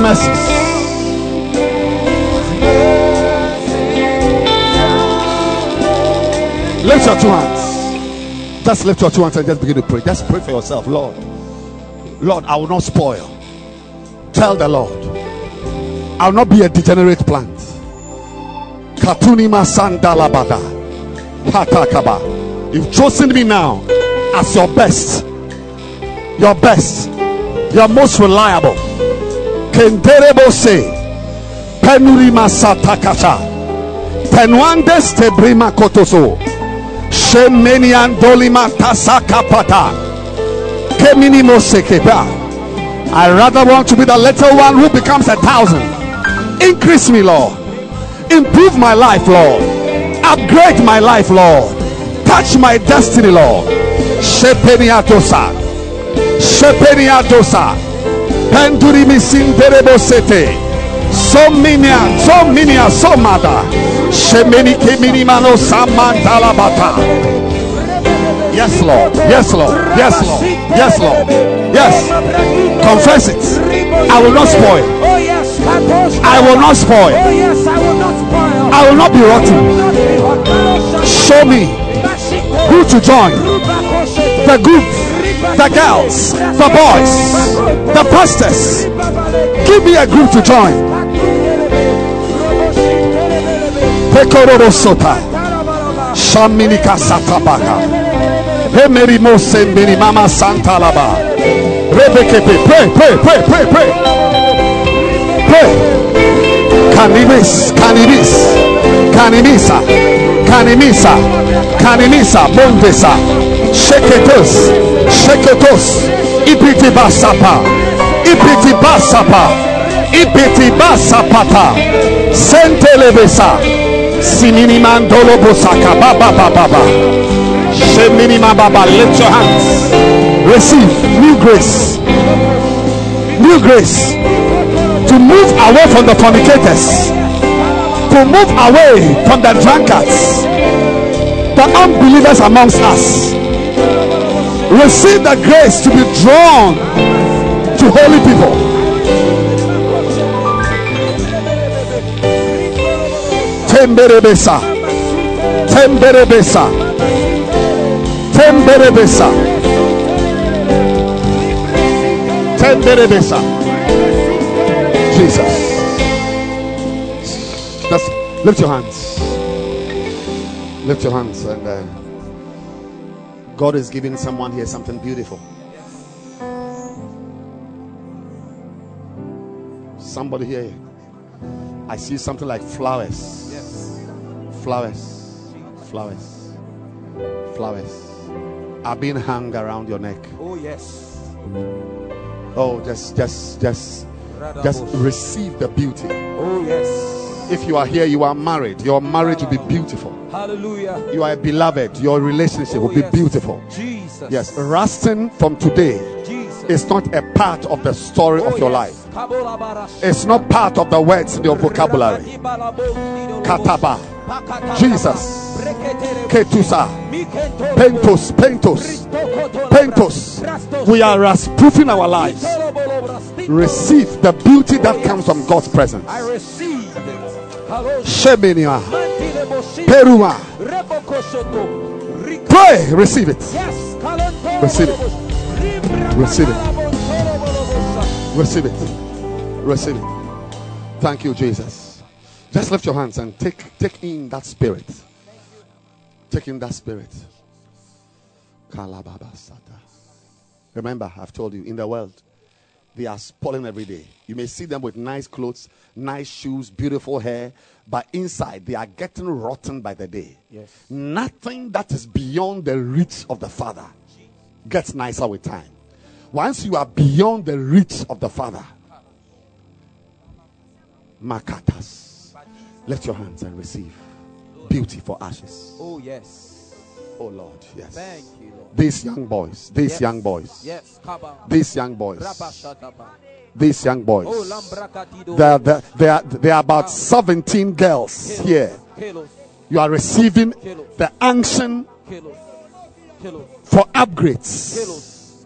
mercies. Lift your two hands. Just lift your two hands and just begin to pray. Just pray for yourself, Lord. Lord, I will not spoil. Tell the Lord, I will not be a degenerate plant. Katuni masandalabada. Patakaba. You've chosen me now as your best. Your best. Your most reliable. Penuandes. I rather want to be the little one who becomes a thousand. Increase me, Lord. Improve my life, Lord. Upgrade my life, Lord. Touch my destiny, Lord. Shepeniatosa. Shepeniatosa. Penduri misinterebo sete. So minia, so minia, so mada. Shemeni kemini mano samantalabata. Yes, Lord. Yes, Lord. Yes, Lord. Yes, Lord. Yes. Confess it. I will not spoil. Oh yes, I will not spoil. I will not be rotten. Show me who to join. The group, the girls, the boys, the pastors. Give me a group to join. Pekororo sota. Shaminika satabaka. Hemeri mose mbiri mama santa laba. Rebekepe. Pray, pray, pray, pray, pray. Pray. Cannabis, cannabis, canimisa, canimisa, canimisa, mondesa, sheketos, sheketos, ipiti basapa, ipiti basapa, ipiti basapata, sentelebesa, simini mandolo bosaka, baba baba baba, shemini baba, lift your hands, receive new grace, new grace. To move away from the fornicators, to move away from the drunkards, the unbelievers amongst us. Receive the grace to be drawn to holy people. Temberebesa, Temberebesa, Temberebesa, Temberebesa. Jesus. Just lift your hands. Lift your hands, and uh, God is giving someone here something beautiful. Somebody here. I see something like flowers. Flowers. Flowers. Flowers are being hung around your neck. Oh yes. Oh, just, just, just, just receive the beauty. Oh yes. If you are here, you are married. Your marriage will be beautiful. Hallelujah. You are beloved. Your relationship will Oh, be yes. beautiful. Jesus. Yes, Rusting from today Jesus. is not a part of the story Oh, of your yes. life. It's not part of the words in your vocabulary. Kataba, Jesus, Ketusa, Pentos, Pentos, Pentos. We are rust proofing our lives. Receive the beauty that comes from God's presence. I received Hello. Peruma. Pray, receive it. Receive it. Receive it. katalabon toro bolobos. Receive it. Receive it. Thank you, Jesus. Just lift your hands and take take in that spirit. Take in that spirit. Remember, I've told you in the world, they are spoiling every day. You may see them with nice clothes, nice shoes, beautiful hair, but inside they are getting rotten by the day. Yes. Nothing that is beyond the reach of the Father gets nicer with time. Once you are beyond the reach of the Father, Makatas, lift your hands and receive beauty for ashes. Oh yes. Oh Lord, yes. Thank. These young boys, these Yes. young boys, Yes, these young boys, these young Oh, boys. Lambrakatido. There, are- there, there, are, there are about 17 girls here. You are receiving the unction for upgrades.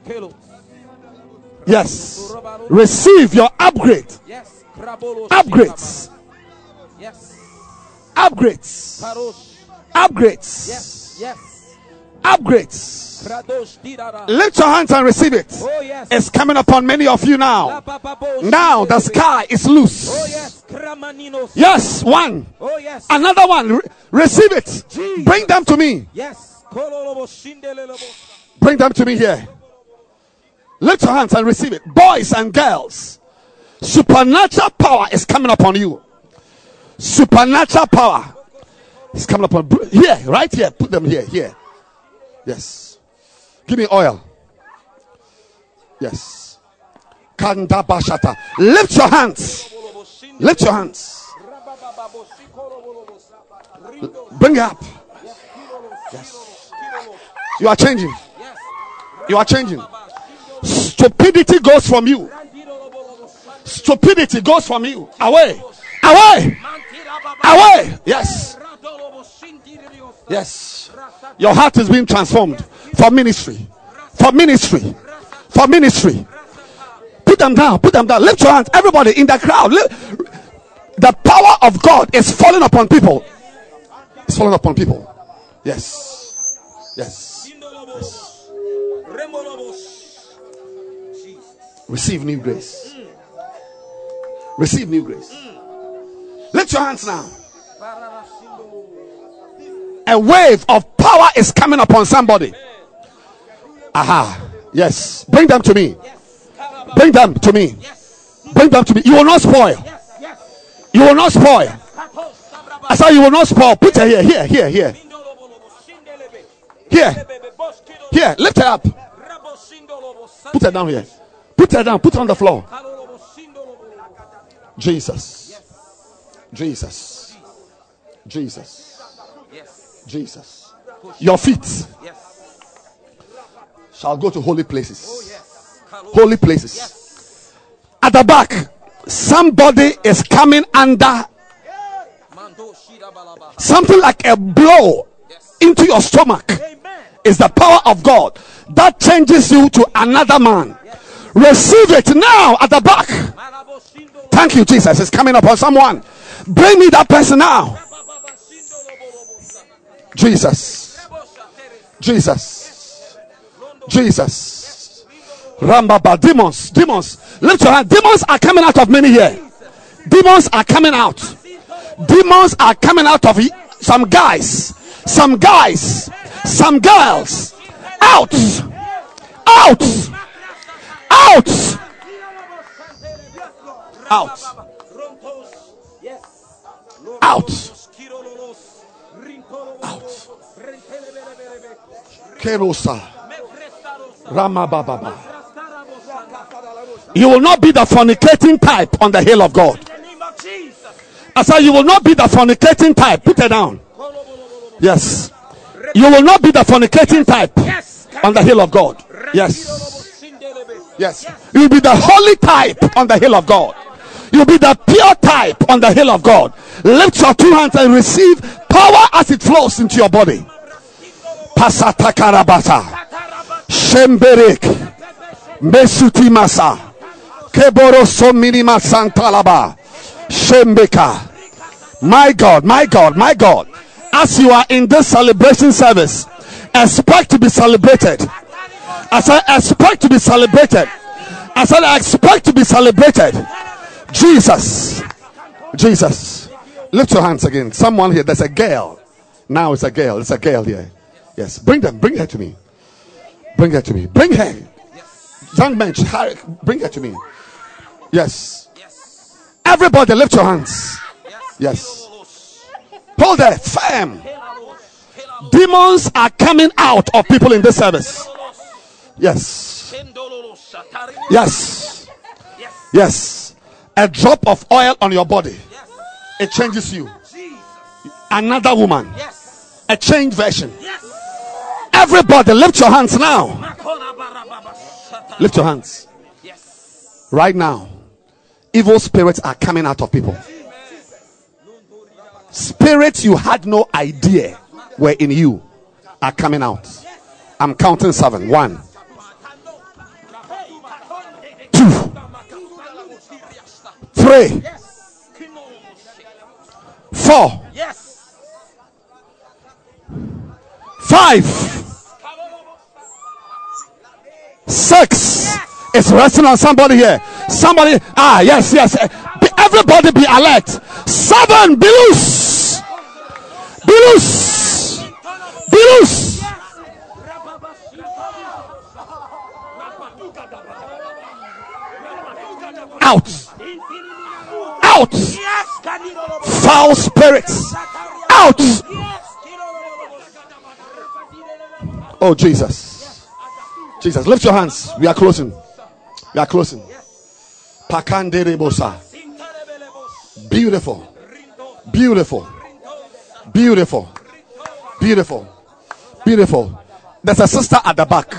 Yes. Receive your upgrade. Yes. Upgrades. Yes. Upgrades. Upgrades. Yes. Yes. Upgrades. Lift your hands and receive it. Oh, yes. It's coming upon many of you now. Now the sky is Oh, loose. yes. Kramaninos. Yes, one. Oh, yes. Another one. Re- receive it. Bring them to me. Yes. Bring them to me here. Lift your hands and receive it. Boys and girls, supernatural power is coming upon you. Supernatural power is coming upon here, right here. Put them here, here. Yes. Give me oil. Yes. Kanda bashata. Lift your hands. Lift your hands. Bring it up. Yes. You are changing. Yes. You are changing. Stupidity goes from you. Stupidity goes from you. Away. Away. Away. Yes. Yes. Your heart is being transformed for ministry. For ministry. For ministry. Put them down. Put them down. Lift your hands. Everybody in the crowd. The power of God is falling upon people. It's falling upon people. Yes. Yes. Receive new grace. Receive new grace. Lift your hands now. A wave of power is coming upon somebody. Aha. Yes. Bring them to me. Bring them to me. Bring them to me. You will not spoil. You will not spoil. I said you will not spoil. Put it here, here, here, here, here, here. Lift it up. Put it down here. Put it down. Put it on the floor. Jesus. Jesus. Jesus. Jesus. Your feet shall go to holy places. Holy places. At the back, somebody is coming under something like a blow into your stomach. Is the power of God that changes you to another man. Receive it now at the back. Thank you, Jesus. It's coming upon someone. Bring me that person now. Jesus. Jesus. Jesus. Rambaba. Demons. Demons. Lift your hand. Demons are coming out of many here. Demons are coming out. Demons are coming out of some guys. Some guys. Some girls. Out. Out. Out. Out. Out. Kerosa. Ramababa. You will not be the fornicating type on the hill of God. I said, You will not be the fornicating type. Put it down. Yes. You will not be the fornicating type on the hill of God. Yes. Yes. You'll be the holy type on the hill of God. You'll be the pure type on the hill of God. Lift your two hands and receive power as it flows into your body. Pasata karabata. Shemberik. Mesuti masa. Keboro so minima santalaba. Shembeka. My God, my God, my God. As you are in this celebration service, expect to be celebrated. As I expect to be celebrated. I said, I expect to be celebrated. Jesus. Jesus. Lift your hands again. Someone here, there's a girl. Now it's a girl. It's a girl here. Yes. Bring them. Bring her to me. Bring her to me. Bring her. Young men, bring her to me. Yes. Everybody, lift your hands. Yes. Hold there, firm. Demons are coming out of people in this service. Yes. Yes. Yes. A drop of oil on your body. It changes you. Another woman. A changed version. Everybody, lift your hands now. Lift your hands. Right now, evil spirits are coming out of people. Spirits you had no idea were in you are coming out. I'm counting seven. One, two, three, four, five, six. It's resting on somebody here. Somebody, ah, yes, yes. Everybody be alert. Seven, be loose. Be loose. Be loose. Out. Out. Foul spirits. Out. Oh, Jesus. Jesus, lift your hands. We are closing. We are closing. Pakande rebosa. Beautiful. Beautiful. Beautiful. Beautiful. Beautiful. There's a sister at the back.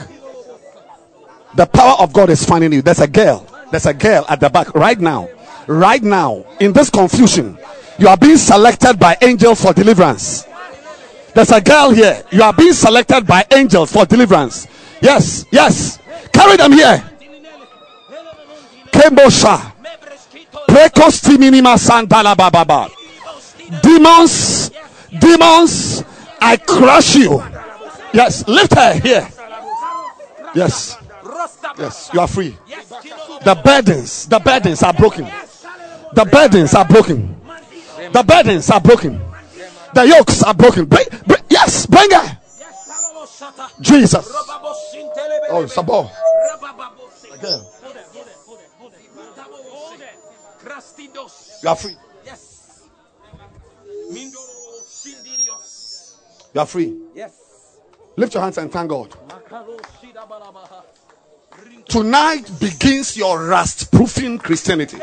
The power of God is finding you. There's a girl. There's a girl at the back right now. Right now, in this confusion, you are being selected by angels for deliverance. There's a girl here. You are being selected by angels for deliverance. Yes, yes. Carry them here. Bababa. Demons, demons, I crush you. Yes, lift her here. Yes, yes, you are free. The burdens, the burdens are broken. The burdens are broken. The burdens are broken. The yokes are broken. Bring, bring, yes, bring her. Jesus. Oh, Sabo. Again. You are free. Yes. You are free. Yes. Lift your hands and thank God. Tonight begins your rust proofing Christianity.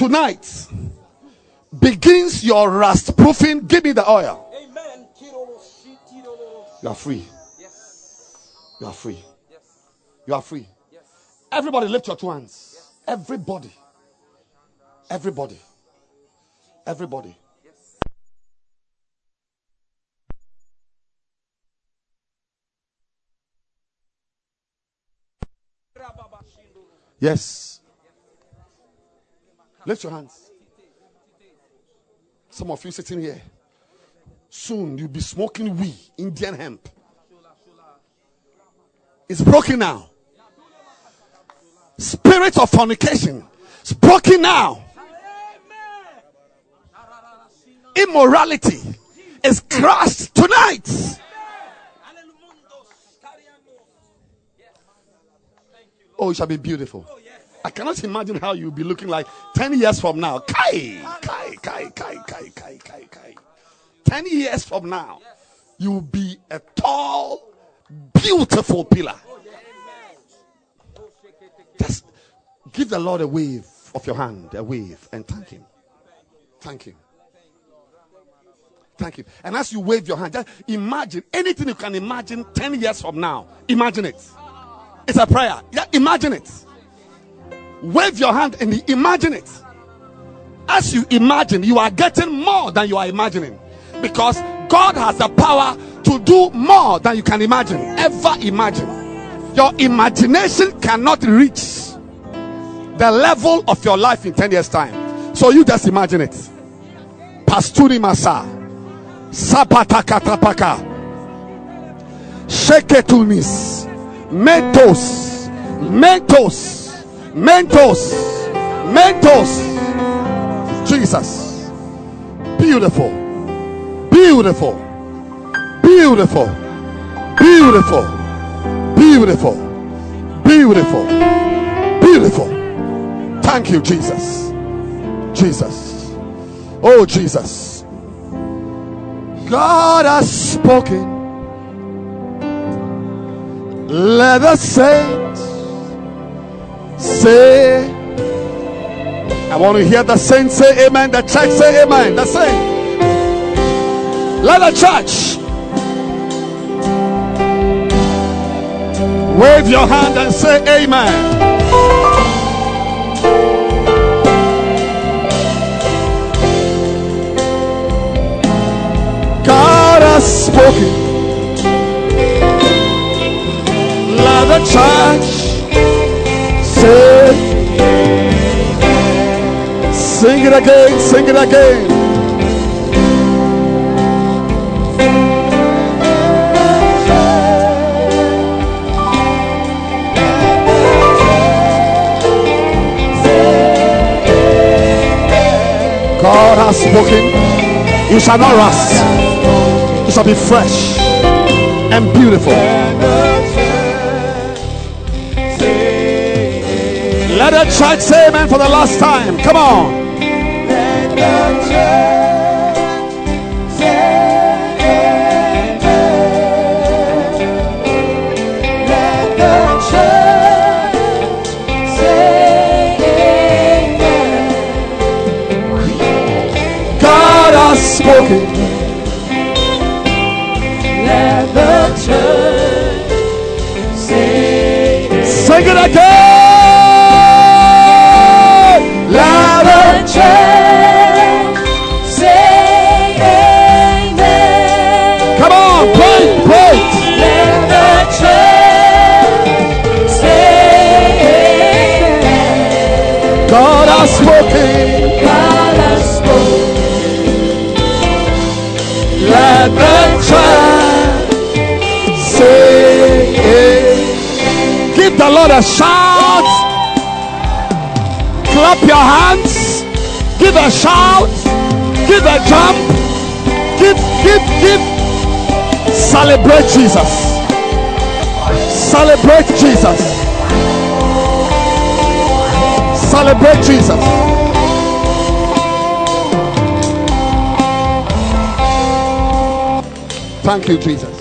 Tonight begins your rust proofing. Give me the oil. Amen. You are free. Yes. You are free. Yes. You are free. Yes. Everybody lift your two hands. Everybody. Everybody. Everybody. Yes. Lift your hands. Some of you sitting here. Soon you'll be smoking weed, Indian hemp. It's broken now. Spirit of fornication. It's broken now. Immorality is crushed tonight. Oh, it shall be beautiful. I cannot imagine how you'll be looking like 10 years from now. Kai, kai, kai, kai, kai, kai, kai, kai. 10 years from now, you'll be a tall, beautiful pillar. Just give the Lord a wave of your hand, a wave, and thank Him. Thank Him. Thank Him. And as you wave your hand, just imagine anything you can imagine 10 years from now. Imagine it. It's a prayer. Yeah, imagine it. Wave your hand and imagine it. As you imagine, you are getting more than you are imagining. Because God has the power to do more than you can imagine, ever imagine. Your imagination cannot reach the level of your life in 10 years' time. So you just imagine it. Pasturi Masa. Sapata Katapaka. Sheketunis. Mentos. Mentos. Mentos. Mentos. Jesus. Beautiful. Beautiful. Beautiful. Beautiful. Beautiful. Beautiful. Beautiful. Thank you, Jesus. Jesus. Oh, Jesus. God has spoken. Let us saints say I want to hear the saints say amen. The church say amen. The saints. Let the church wave your hand and say amen. God has spoken. Let the church sing it again, sing it again. God has spoken. You shall not rust. You shall be fresh and beautiful. Let the church say amen for the last time. Come on. Let God has spoken. Let the church say amen. Sing it again. Louder. Come on, play, play. God has spoken. Let the church say it. Give the Lord a shout. Clap your hands. Give a shout. Give a jump. Give, give, give. Celebrate Jesus. Celebrate Jesus. Celebrate Jesus. Thank you, Jesus.